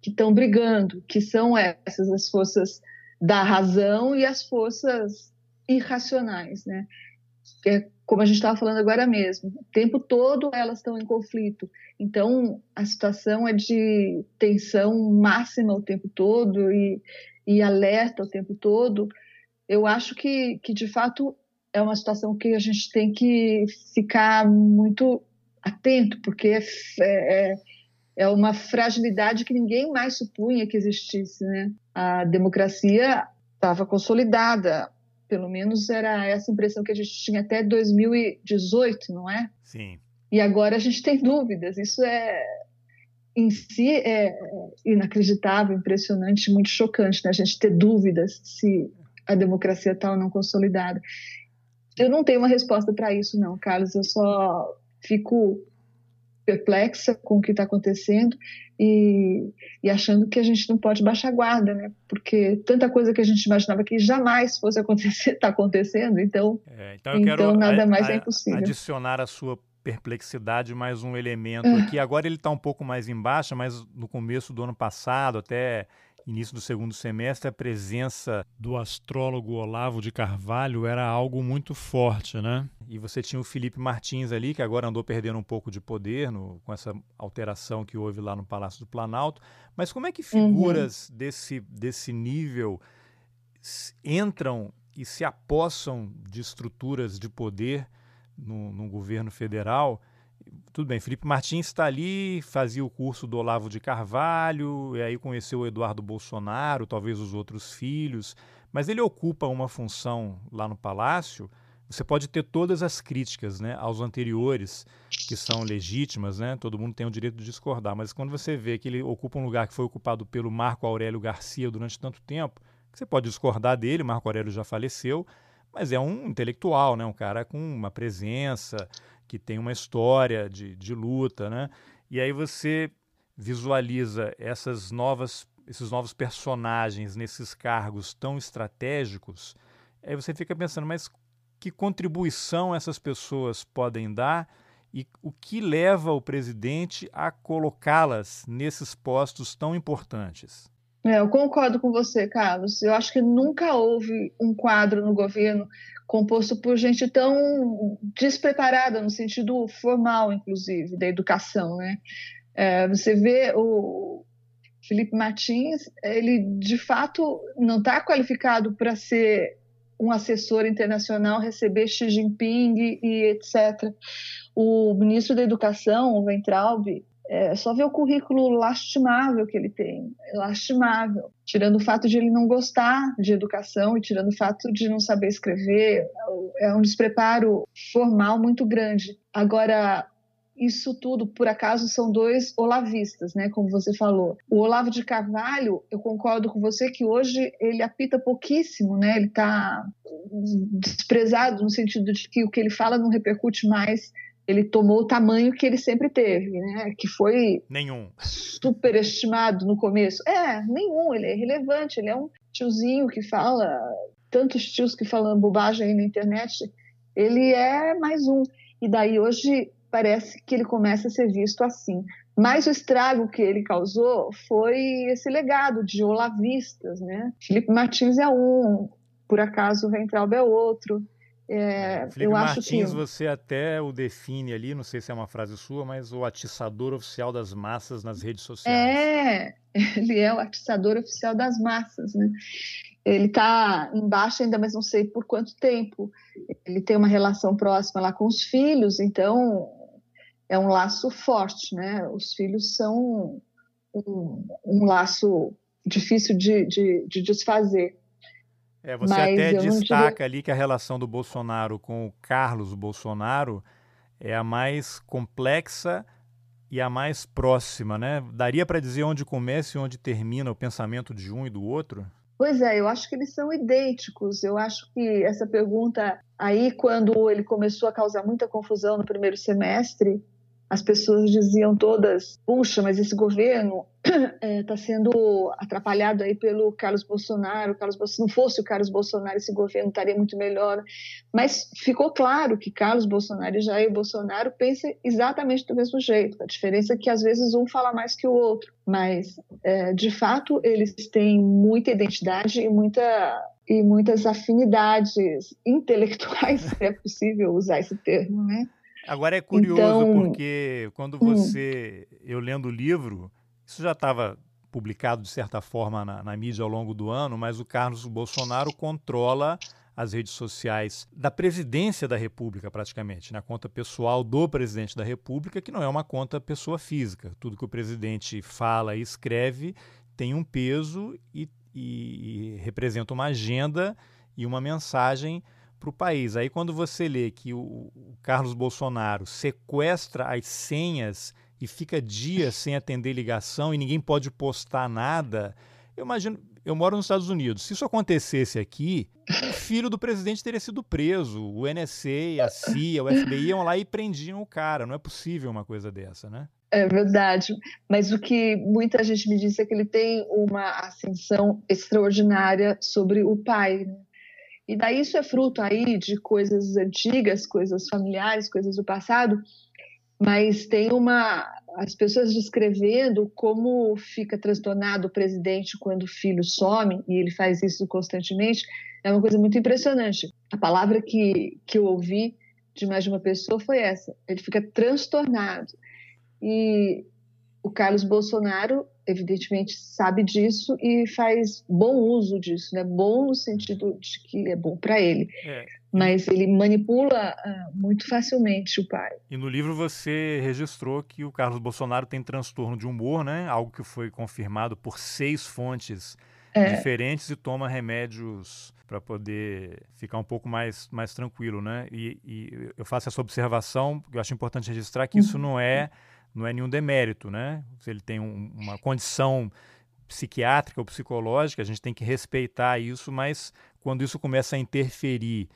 que estão brigando, que são essas as forças da razão e as forças irracionais, né? Que é como a gente estava falando agora mesmo, o tempo todo elas estão em conflito. Então a situação é de tensão máxima o tempo todo e, e alerta o tempo todo. Eu acho que, que de fato é uma situação que a gente tem que ficar muito atento, porque é, é, é uma fragilidade que ninguém mais supunha que existisse, né? A democracia estava consolidada, pelo menos era essa impressão que a gente tinha até 2018, não é? Sim. E agora a gente tem dúvidas. Isso é em si é inacreditável, impressionante, muito chocante, né? A gente ter dúvidas se a democracia está ou não consolidada. Eu não tenho uma resposta para isso, não, Carlos. Eu só fico perplexa com o que está acontecendo e, e, achando que a gente não pode baixar a guarda, né? Porque tanta coisa que a gente imaginava que jamais fosse acontecer está acontecendo, então, é, então, então nada mais a, é impossível. Adicionar a sua perplexidade mais um elemento é. aqui. Agora ele está um pouco mais embaixo, mas no começo do ano passado, até início do segundo semestre, a presença do astrólogo Olavo de Carvalho era algo muito forte, né? E você tinha o Felipe Martins ali, que agora andou perdendo um pouco de poder no, com essa alteração que houve lá no Palácio do Planalto. Mas como é que figuras uhum. desse, desse nível entram e se apossam de estruturas de poder no, no governo federal? Tudo bem, Felipe Martins está ali, fazia o curso do Olavo de Carvalho, e aí conheceu o Eduardo Bolsonaro, talvez os outros filhos, mas ele ocupa uma função lá no Palácio. Você pode ter todas as críticas né, aos anteriores, que são legítimas, né? todo mundo tem o direito de discordar, mas quando você vê que ele ocupa um lugar que foi ocupado pelo Marco Aurélio Garcia durante tanto tempo, você pode discordar dele, Marco Aurélio já faleceu, mas é um intelectual, né? um cara com uma presença, que tem uma história de, de luta, né? E aí você visualiza essas novas, esses novos personagens nesses cargos tão estratégicos, aí você fica pensando, mas que contribuição essas pessoas podem dar e o que leva o presidente a colocá-las nesses postos tão importantes? É, eu concordo com você, Carlos. Eu acho que nunca houve um quadro no governo composto por gente tão despreparada no sentido formal, inclusive, da educação, né? É, você vê o Felipe Martins, ele de fato não está qualificado para ser um assessor internacional, receber Xi Jinping e etc. O ministro da Educação, o Weintraub, é só ver o currículo lastimável que ele tem, lastimável, tirando o fato de ele não gostar de educação e tirando o fato de não saber escrever, é um despreparo formal muito grande. Agora, isso tudo, por acaso, são dois olavistas, né, como você falou. O Olavo de Carvalho, eu concordo com você que hoje ele apita pouquíssimo, né, ele está desprezado no sentido de que o que ele fala não repercute mais ele tomou o tamanho que ele sempre teve, né? Que foi nenhum superestimado no começo. É, nenhum. Ele é irrelevante. Ele é um tiozinho que fala tantos tios que falam bobagem aí na internet. Ele é mais um. E daí hoje parece que ele começa a ser visto assim. Mas o estrago que ele causou foi esse legado de olavistas, né? Felipe Martins é um, por acaso o Ventralbe é outro. É, Felipe eu Martins, que... você até o define ali, não sei se é uma frase sua, mas o atiçador oficial das massas nas redes sociais. É, <laughs> ele é o atiçador oficial das massas, né? Ele está embaixo ainda, mas não sei por quanto tempo. Ele tem uma relação próxima lá com os filhos, então é um laço forte, né? Os filhos são um, um laço difícil de, de, de desfazer. É, você Mas até destaca ali que a relação do Bolsonaro com o Carlos Bolsonaro é a mais complexa e a mais próxima, né? Daria para dizer onde começa e onde termina o pensamento de um e do outro? Pois é, eu acho que eles são idênticos. Eu acho que essa pergunta aí, quando ele começou a causar muita confusão no primeiro semestre, as pessoas diziam todas: puxa, mas esse governo está <coughs> é, tá sendo atrapalhado aí pelo Carlos Bolsonaro. Carlos Se não fosse o Carlos Bolsonaro, esse governo estaria muito melhor. Mas ficou claro que Carlos Bolsonaro e Jair Bolsonaro pensam exatamente do mesmo jeito. A diferença é que às vezes um fala mais que o outro, mas é, de fato eles têm muita identidade e muita e muitas afinidades <laughs> intelectuais, se <laughs> é possível usar esse termo, né? Agora é curioso então, porque quando hum. você, hum. eu lendo o livro, isso já estava publicado de certa forma na, na, mídia ao longo do ano, mas o Carlos Bolsonaro controla as redes sociais da presidência da República, praticamente, na conta pessoal do presidente da República, que não é uma conta pessoa física. Tudo que o presidente fala e escreve tem um peso e, e, e representa uma agenda e uma mensagem para o país. Aí, quando você lê que o, o Carlos Bolsonaro sequestra as senhas e fica dias sem atender ligação e ninguém pode postar nada, eu imagino. Eu moro nos Estados Unidos. Se isso acontecesse aqui, o filho do presidente teria sido preso. O NSA, a CIA, o FBI iam lá e prendiam o cara. Não é possível uma coisa dessa, né? É verdade. Mas o que muita gente me disse é que ele tem uma ascensão extraordinária sobre o pai. Né? E daí isso é fruto aí de coisas antigas, coisas familiares, coisas do passado, mas tem uma as pessoas descrevendo como fica transtornado o presidente quando o filho some e ele faz isso constantemente é uma coisa muito impressionante. A palavra que que eu ouvi de mais de uma pessoa foi essa. Ele fica transtornado. E o Carlos Bolsonaro evidentemente sabe disso e faz bom uso disso, né? Bom no sentido de que é bom para ele. É. Mas ele manipula uh, muito facilmente o pai. E no livro você registrou que o Carlos Bolsonaro tem transtorno de humor, né? Algo que foi confirmado por seis fontes é. diferentes e toma remédios para poder ficar um pouco mais, mais tranquilo, né? E, e, eu faço essa observação, eu acho importante registrar que uhum. isso não é não é nenhum demérito, né? Se ele tem um, uma condição psiquiátrica ou psicológica, a gente tem que respeitar isso, mas quando isso começa a interferir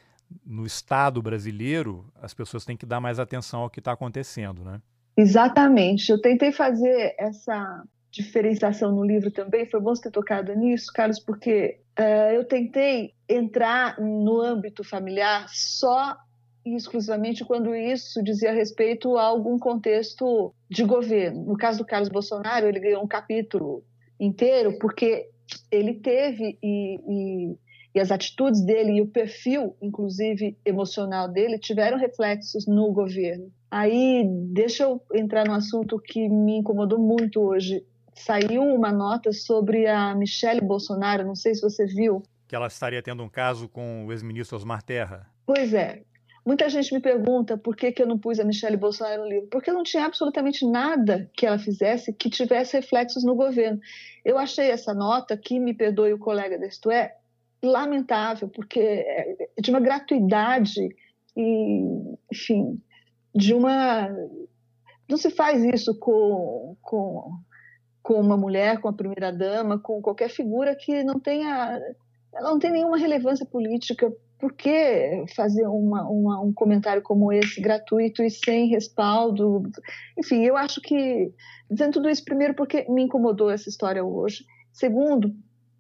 no Estado brasileiro, as pessoas têm que dar mais atenção ao que está acontecendo, né? Exatamente. Eu tentei fazer essa diferenciação no livro também. Foi bom você ter tocado nisso, Carlos, porque uh, eu tentei entrar no âmbito familiar só exclusivamente quando isso dizia respeito a algum contexto de governo. No caso do Carlos Bolsonaro, ele ganhou um capítulo inteiro porque ele teve e, e, e, as atitudes dele e o perfil, inclusive emocional dele, tiveram reflexos no governo. Aí, deixa eu entrar no assunto que me incomodou muito hoje. Saiu uma nota sobre a Michelle Bolsonaro, não sei se você viu. Que ela estaria tendo um caso com o ex-ministro Osmar Terra. Pois é, Muita gente me pergunta por que, que eu não pus a Michelle Bolsonaro no livro. Porque não tinha absolutamente nada que ela fizesse que tivesse reflexos no governo. Eu achei essa nota, que me perdoe o colega deste é, lamentável, porque é de uma gratuidade e, enfim, de uma. Não se faz isso com, com, com uma mulher, com a primeira-dama, com qualquer figura que não tenha. Ela não tem nenhuma relevância política por que fazer uma, uma, um comentário como esse gratuito e sem respaldo? Enfim, eu acho que, dizendo tudo isso, primeiro, porque me incomodou essa história hoje, segundo,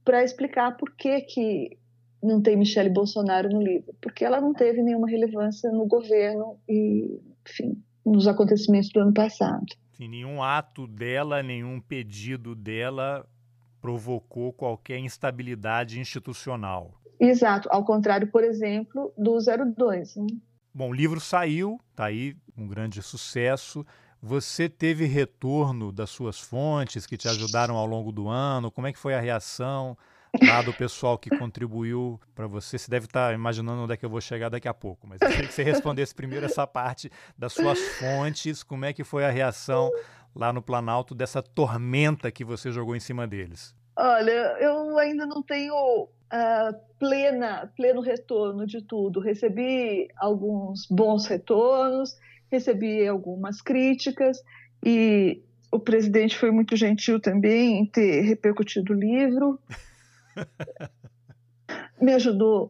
para explicar por que, que não tem Michele Bolsonaro no livro, porque ela não teve nenhuma relevância no governo e, enfim, nos acontecimentos do ano passado. Sim, nenhum ato dela, nenhum pedido dela provocou qualquer instabilidade institucional. Exato, ao contrário, por exemplo, do 02. Né? Bom, o livro saiu, está aí, um grande sucesso. Você teve retorno das suas fontes que te ajudaram ao longo do ano? Como é que foi a reação lá do pessoal que contribuiu para você? Você deve estar tá imaginando onde é que eu vou chegar daqui a pouco, mas eu queria que você respondesse primeiro essa parte das suas fontes. Como é que foi a reação lá no Planalto dessa tormenta que você jogou em cima deles? Olha, eu ainda não tenho uh, plena, pleno retorno de tudo. Recebi alguns bons retornos, recebi algumas críticas e o presidente foi muito gentil também em ter repercutido o livro. <laughs> Me ajudou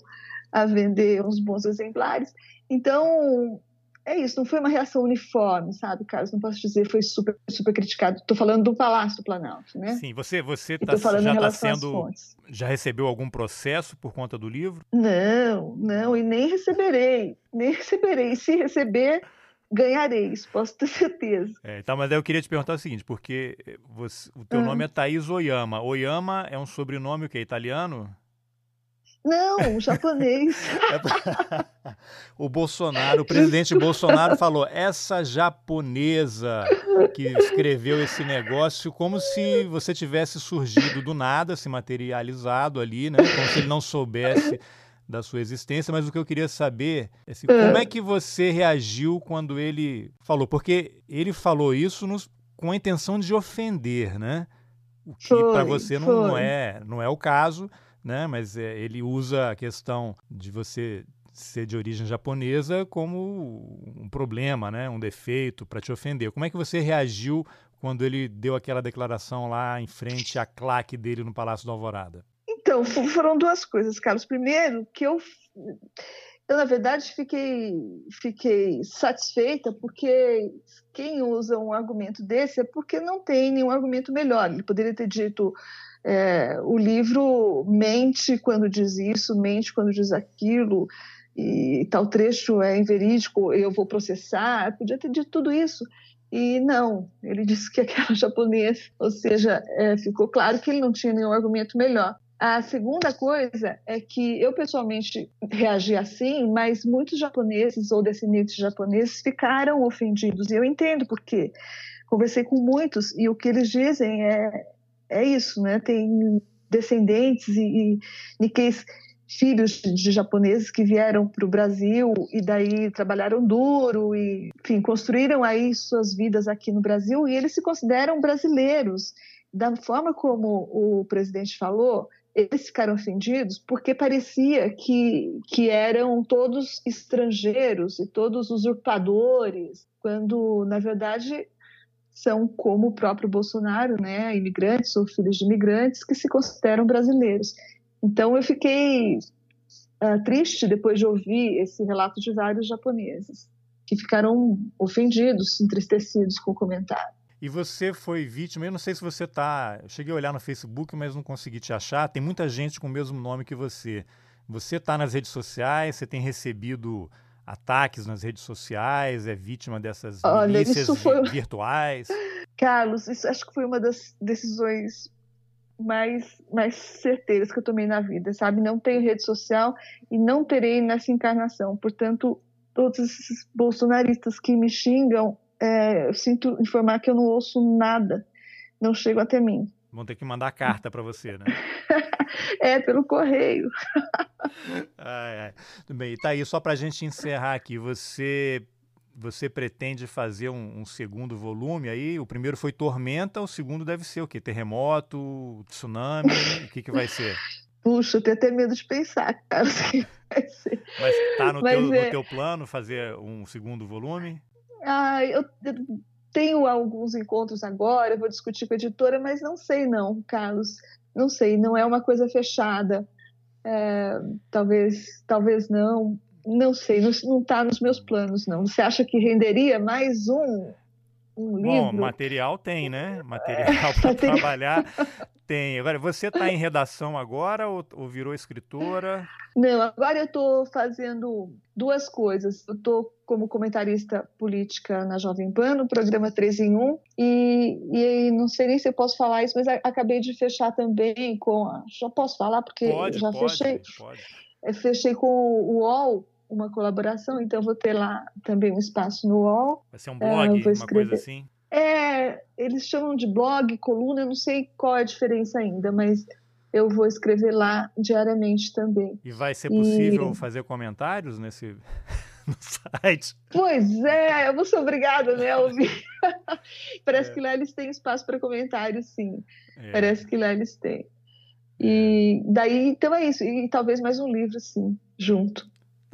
a vender uns bons exemplares. Então, é isso, não foi uma reação uniforme, sabe, Carlos? Não posso dizer foi super, super criticado. Estou falando do Palácio do Planalto, né? Sim, você, você tá, já está sendo. Já recebeu algum processo por conta do livro? Não, não, e nem receberei. Nem receberei. Se receber, ganharei, isso posso ter <laughs> certeza. É, então, mas aí eu queria te perguntar o seguinte, porque você, o teu nome é Thaís Oyama. Oyama é um sobrenome o que? Italiano? Não, japonês. <laughs> o Bolsonaro, o presidente Bolsonaro falou: essa japonesa que escreveu esse negócio, como se você tivesse surgido do nada, se materializado ali, né? Como se ele não soubesse da sua existência. Mas o que eu queria saber é assim, como é que você reagiu quando ele falou? Porque ele falou isso nos, com a intenção de ofender, né? O que para você não, não, é, não é o caso né? Mas é, ele usa a questão de você ser de origem japonesa como um problema, né? Um defeito para te ofender. Como é que você reagiu quando ele deu aquela declaração lá em frente à claque dele no Palácio da Alvorada? Então, foram duas coisas, Carlos. Primeiro, que eu eu, na verdade, fiquei, fiquei satisfeita porque quem usa um argumento desse é porque não tem nenhum argumento melhor. Ele poderia ter dito é, o livro mente quando diz isso, mente quando diz aquilo, e tal trecho é inverídico, eu vou processar. Podia ter dito tudo isso. E não, ele <laughs> disse que aquela japonesa, ou seja, é, ficou claro que ele não tinha nenhum argumento melhor. A segunda coisa é que eu pessoalmente reagi assim, mas muitos japoneses ou descendentes japoneses ficaram ofendidos. E eu entendo porque conversei com muitos e o que eles dizem é, é isso, né? Tem descendentes e, e filhos de japoneses que vieram para o Brasil e daí trabalharam duro e, enfim, construíram aí suas vidas aqui no Brasil e eles se consideram brasileiros. Da forma como o presidente falou, eles ficaram ofendidos porque parecia que, que eram todos estrangeiros e todos usurpadores, quando, na verdade, são como o próprio Bolsonaro, né, imigrantes ou filhos de imigrantes que se consideram brasileiros. Então eu fiquei uh, triste depois de ouvir esse relato de vários japoneses que ficaram ofendidos, entristecidos com o comentário. E você foi vítima, eu não sei se você está. Eu cheguei a olhar no Facebook, mas não consegui te achar. Tem muita gente com o mesmo nome que você. Você está nas redes sociais, você tem recebido ataques nas redes sociais, é vítima dessas Olha, milícias foi... <laughs> virtuais? Carlos, isso acho que foi uma das decisões mais, mais certeiras que eu tomei na vida, sabe? Não tenho rede social e não terei nessa encarnação. Portanto, todos esses bolsonaristas que me xingam, é, eu sinto informar que eu não ouço nada, não chego até mim. Vão ter que mandar carta para você, né? <laughs> é, pelo correio. ai, ai. Tudo bem, e tá aí, só para a gente encerrar aqui, você você pretende fazer um, um, segundo volume aí? O primeiro foi Tormenta, o segundo deve ser o quê? Terremoto, tsunami? o que, que vai ser? Puxa, eu tenho até medo de pensar, cara. <laughs> Mas tá no, Mas teu, é... no teu plano fazer um segundo volume? Ah, eu, eu tenho alguns encontros agora, vou discutir com a editora, mas não sei não, Carlos. Não sei, não é uma coisa fechada. É, talvez, talvez não. Não sei, não está nos meus planos, não. Você acha que renderia mais um, um livro? Bom, material tem, né? <laughs> Material para <laughs> trabalhar tem. Agora, você está em redação agora ou, ou, virou escritora? Não, agora eu estou fazendo duas coisas. Eu estou como comentarista política na Jovem Pan, no programa 3 em 1, e, e não sei nem se eu posso falar isso, mas acabei de fechar também com. A, já posso falar, porque pode, já pode, fechei. Pode. Fechei com o UOL uma colaboração, então vou ter lá também um espaço no UOL. Vai ser um blog, uma coisa assim? É, eles chamam de blog, coluna, eu não sei qual é a diferença ainda, mas eu vou escrever lá diariamente também. E vai ser possível e... fazer comentários nesse <laughs> no site? Pois é, eu vou ser obrigada, né, a ouvir. <laughs> Parece é. que lá eles têm espaço para comentários, sim. É. Parece que lá eles têm. E é. daí, então é isso. E talvez mais um livro, sim, junto.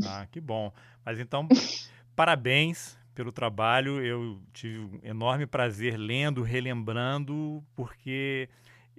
Ah, que bom. Mas então, <laughs> parabéns pelo trabalho. Eu tive um enorme prazer lendo, relembrando, porque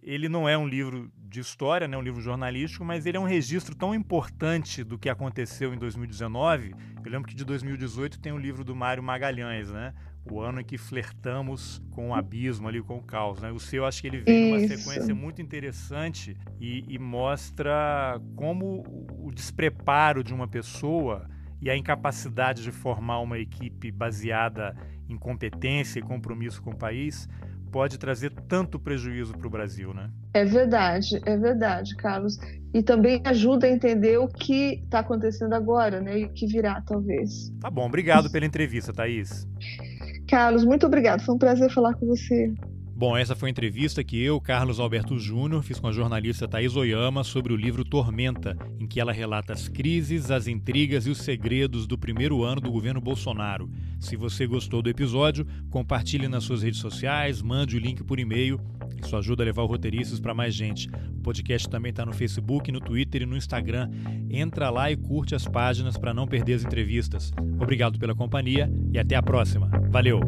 ele não é um livro de história, né, um livro jornalístico, mas ele é um registro tão importante do que aconteceu em 2019. Eu lembro que de 2018 tem o um livro do Mário Magalhães, né? O ano em que flertamos com o abismo ali, com o caos. Né? O seu, acho que ele vem numa sequência muito interessante e, e mostra como o despreparo de uma pessoa e a incapacidade de formar uma equipe baseada em competência e compromisso com o país pode trazer tanto prejuízo para o Brasil, né? É verdade, é verdade, Carlos. E também ajuda a entender o que está acontecendo agora, né? E o que virá, talvez. Tá bom, obrigado pela entrevista, Thaís. Carlos, muito obrigado. Foi um prazer falar com você. Bom, essa foi a entrevista que eu, Carlos Alberto Júnior, fiz com a jornalista Thaís Oyama sobre o livro Tormenta, em que ela relata as crises, as intrigas e os segredos do primeiro ano do governo Bolsonaro. Se você gostou do episódio, compartilhe nas suas redes sociais, mande o link por e-mail. Isso ajuda a levar o roteiristas para mais gente. O podcast também está no Facebook, no Twitter e no Instagram. Entra lá e curte as páginas para não perder as entrevistas. Obrigado pela companhia e até a próxima. Valeu!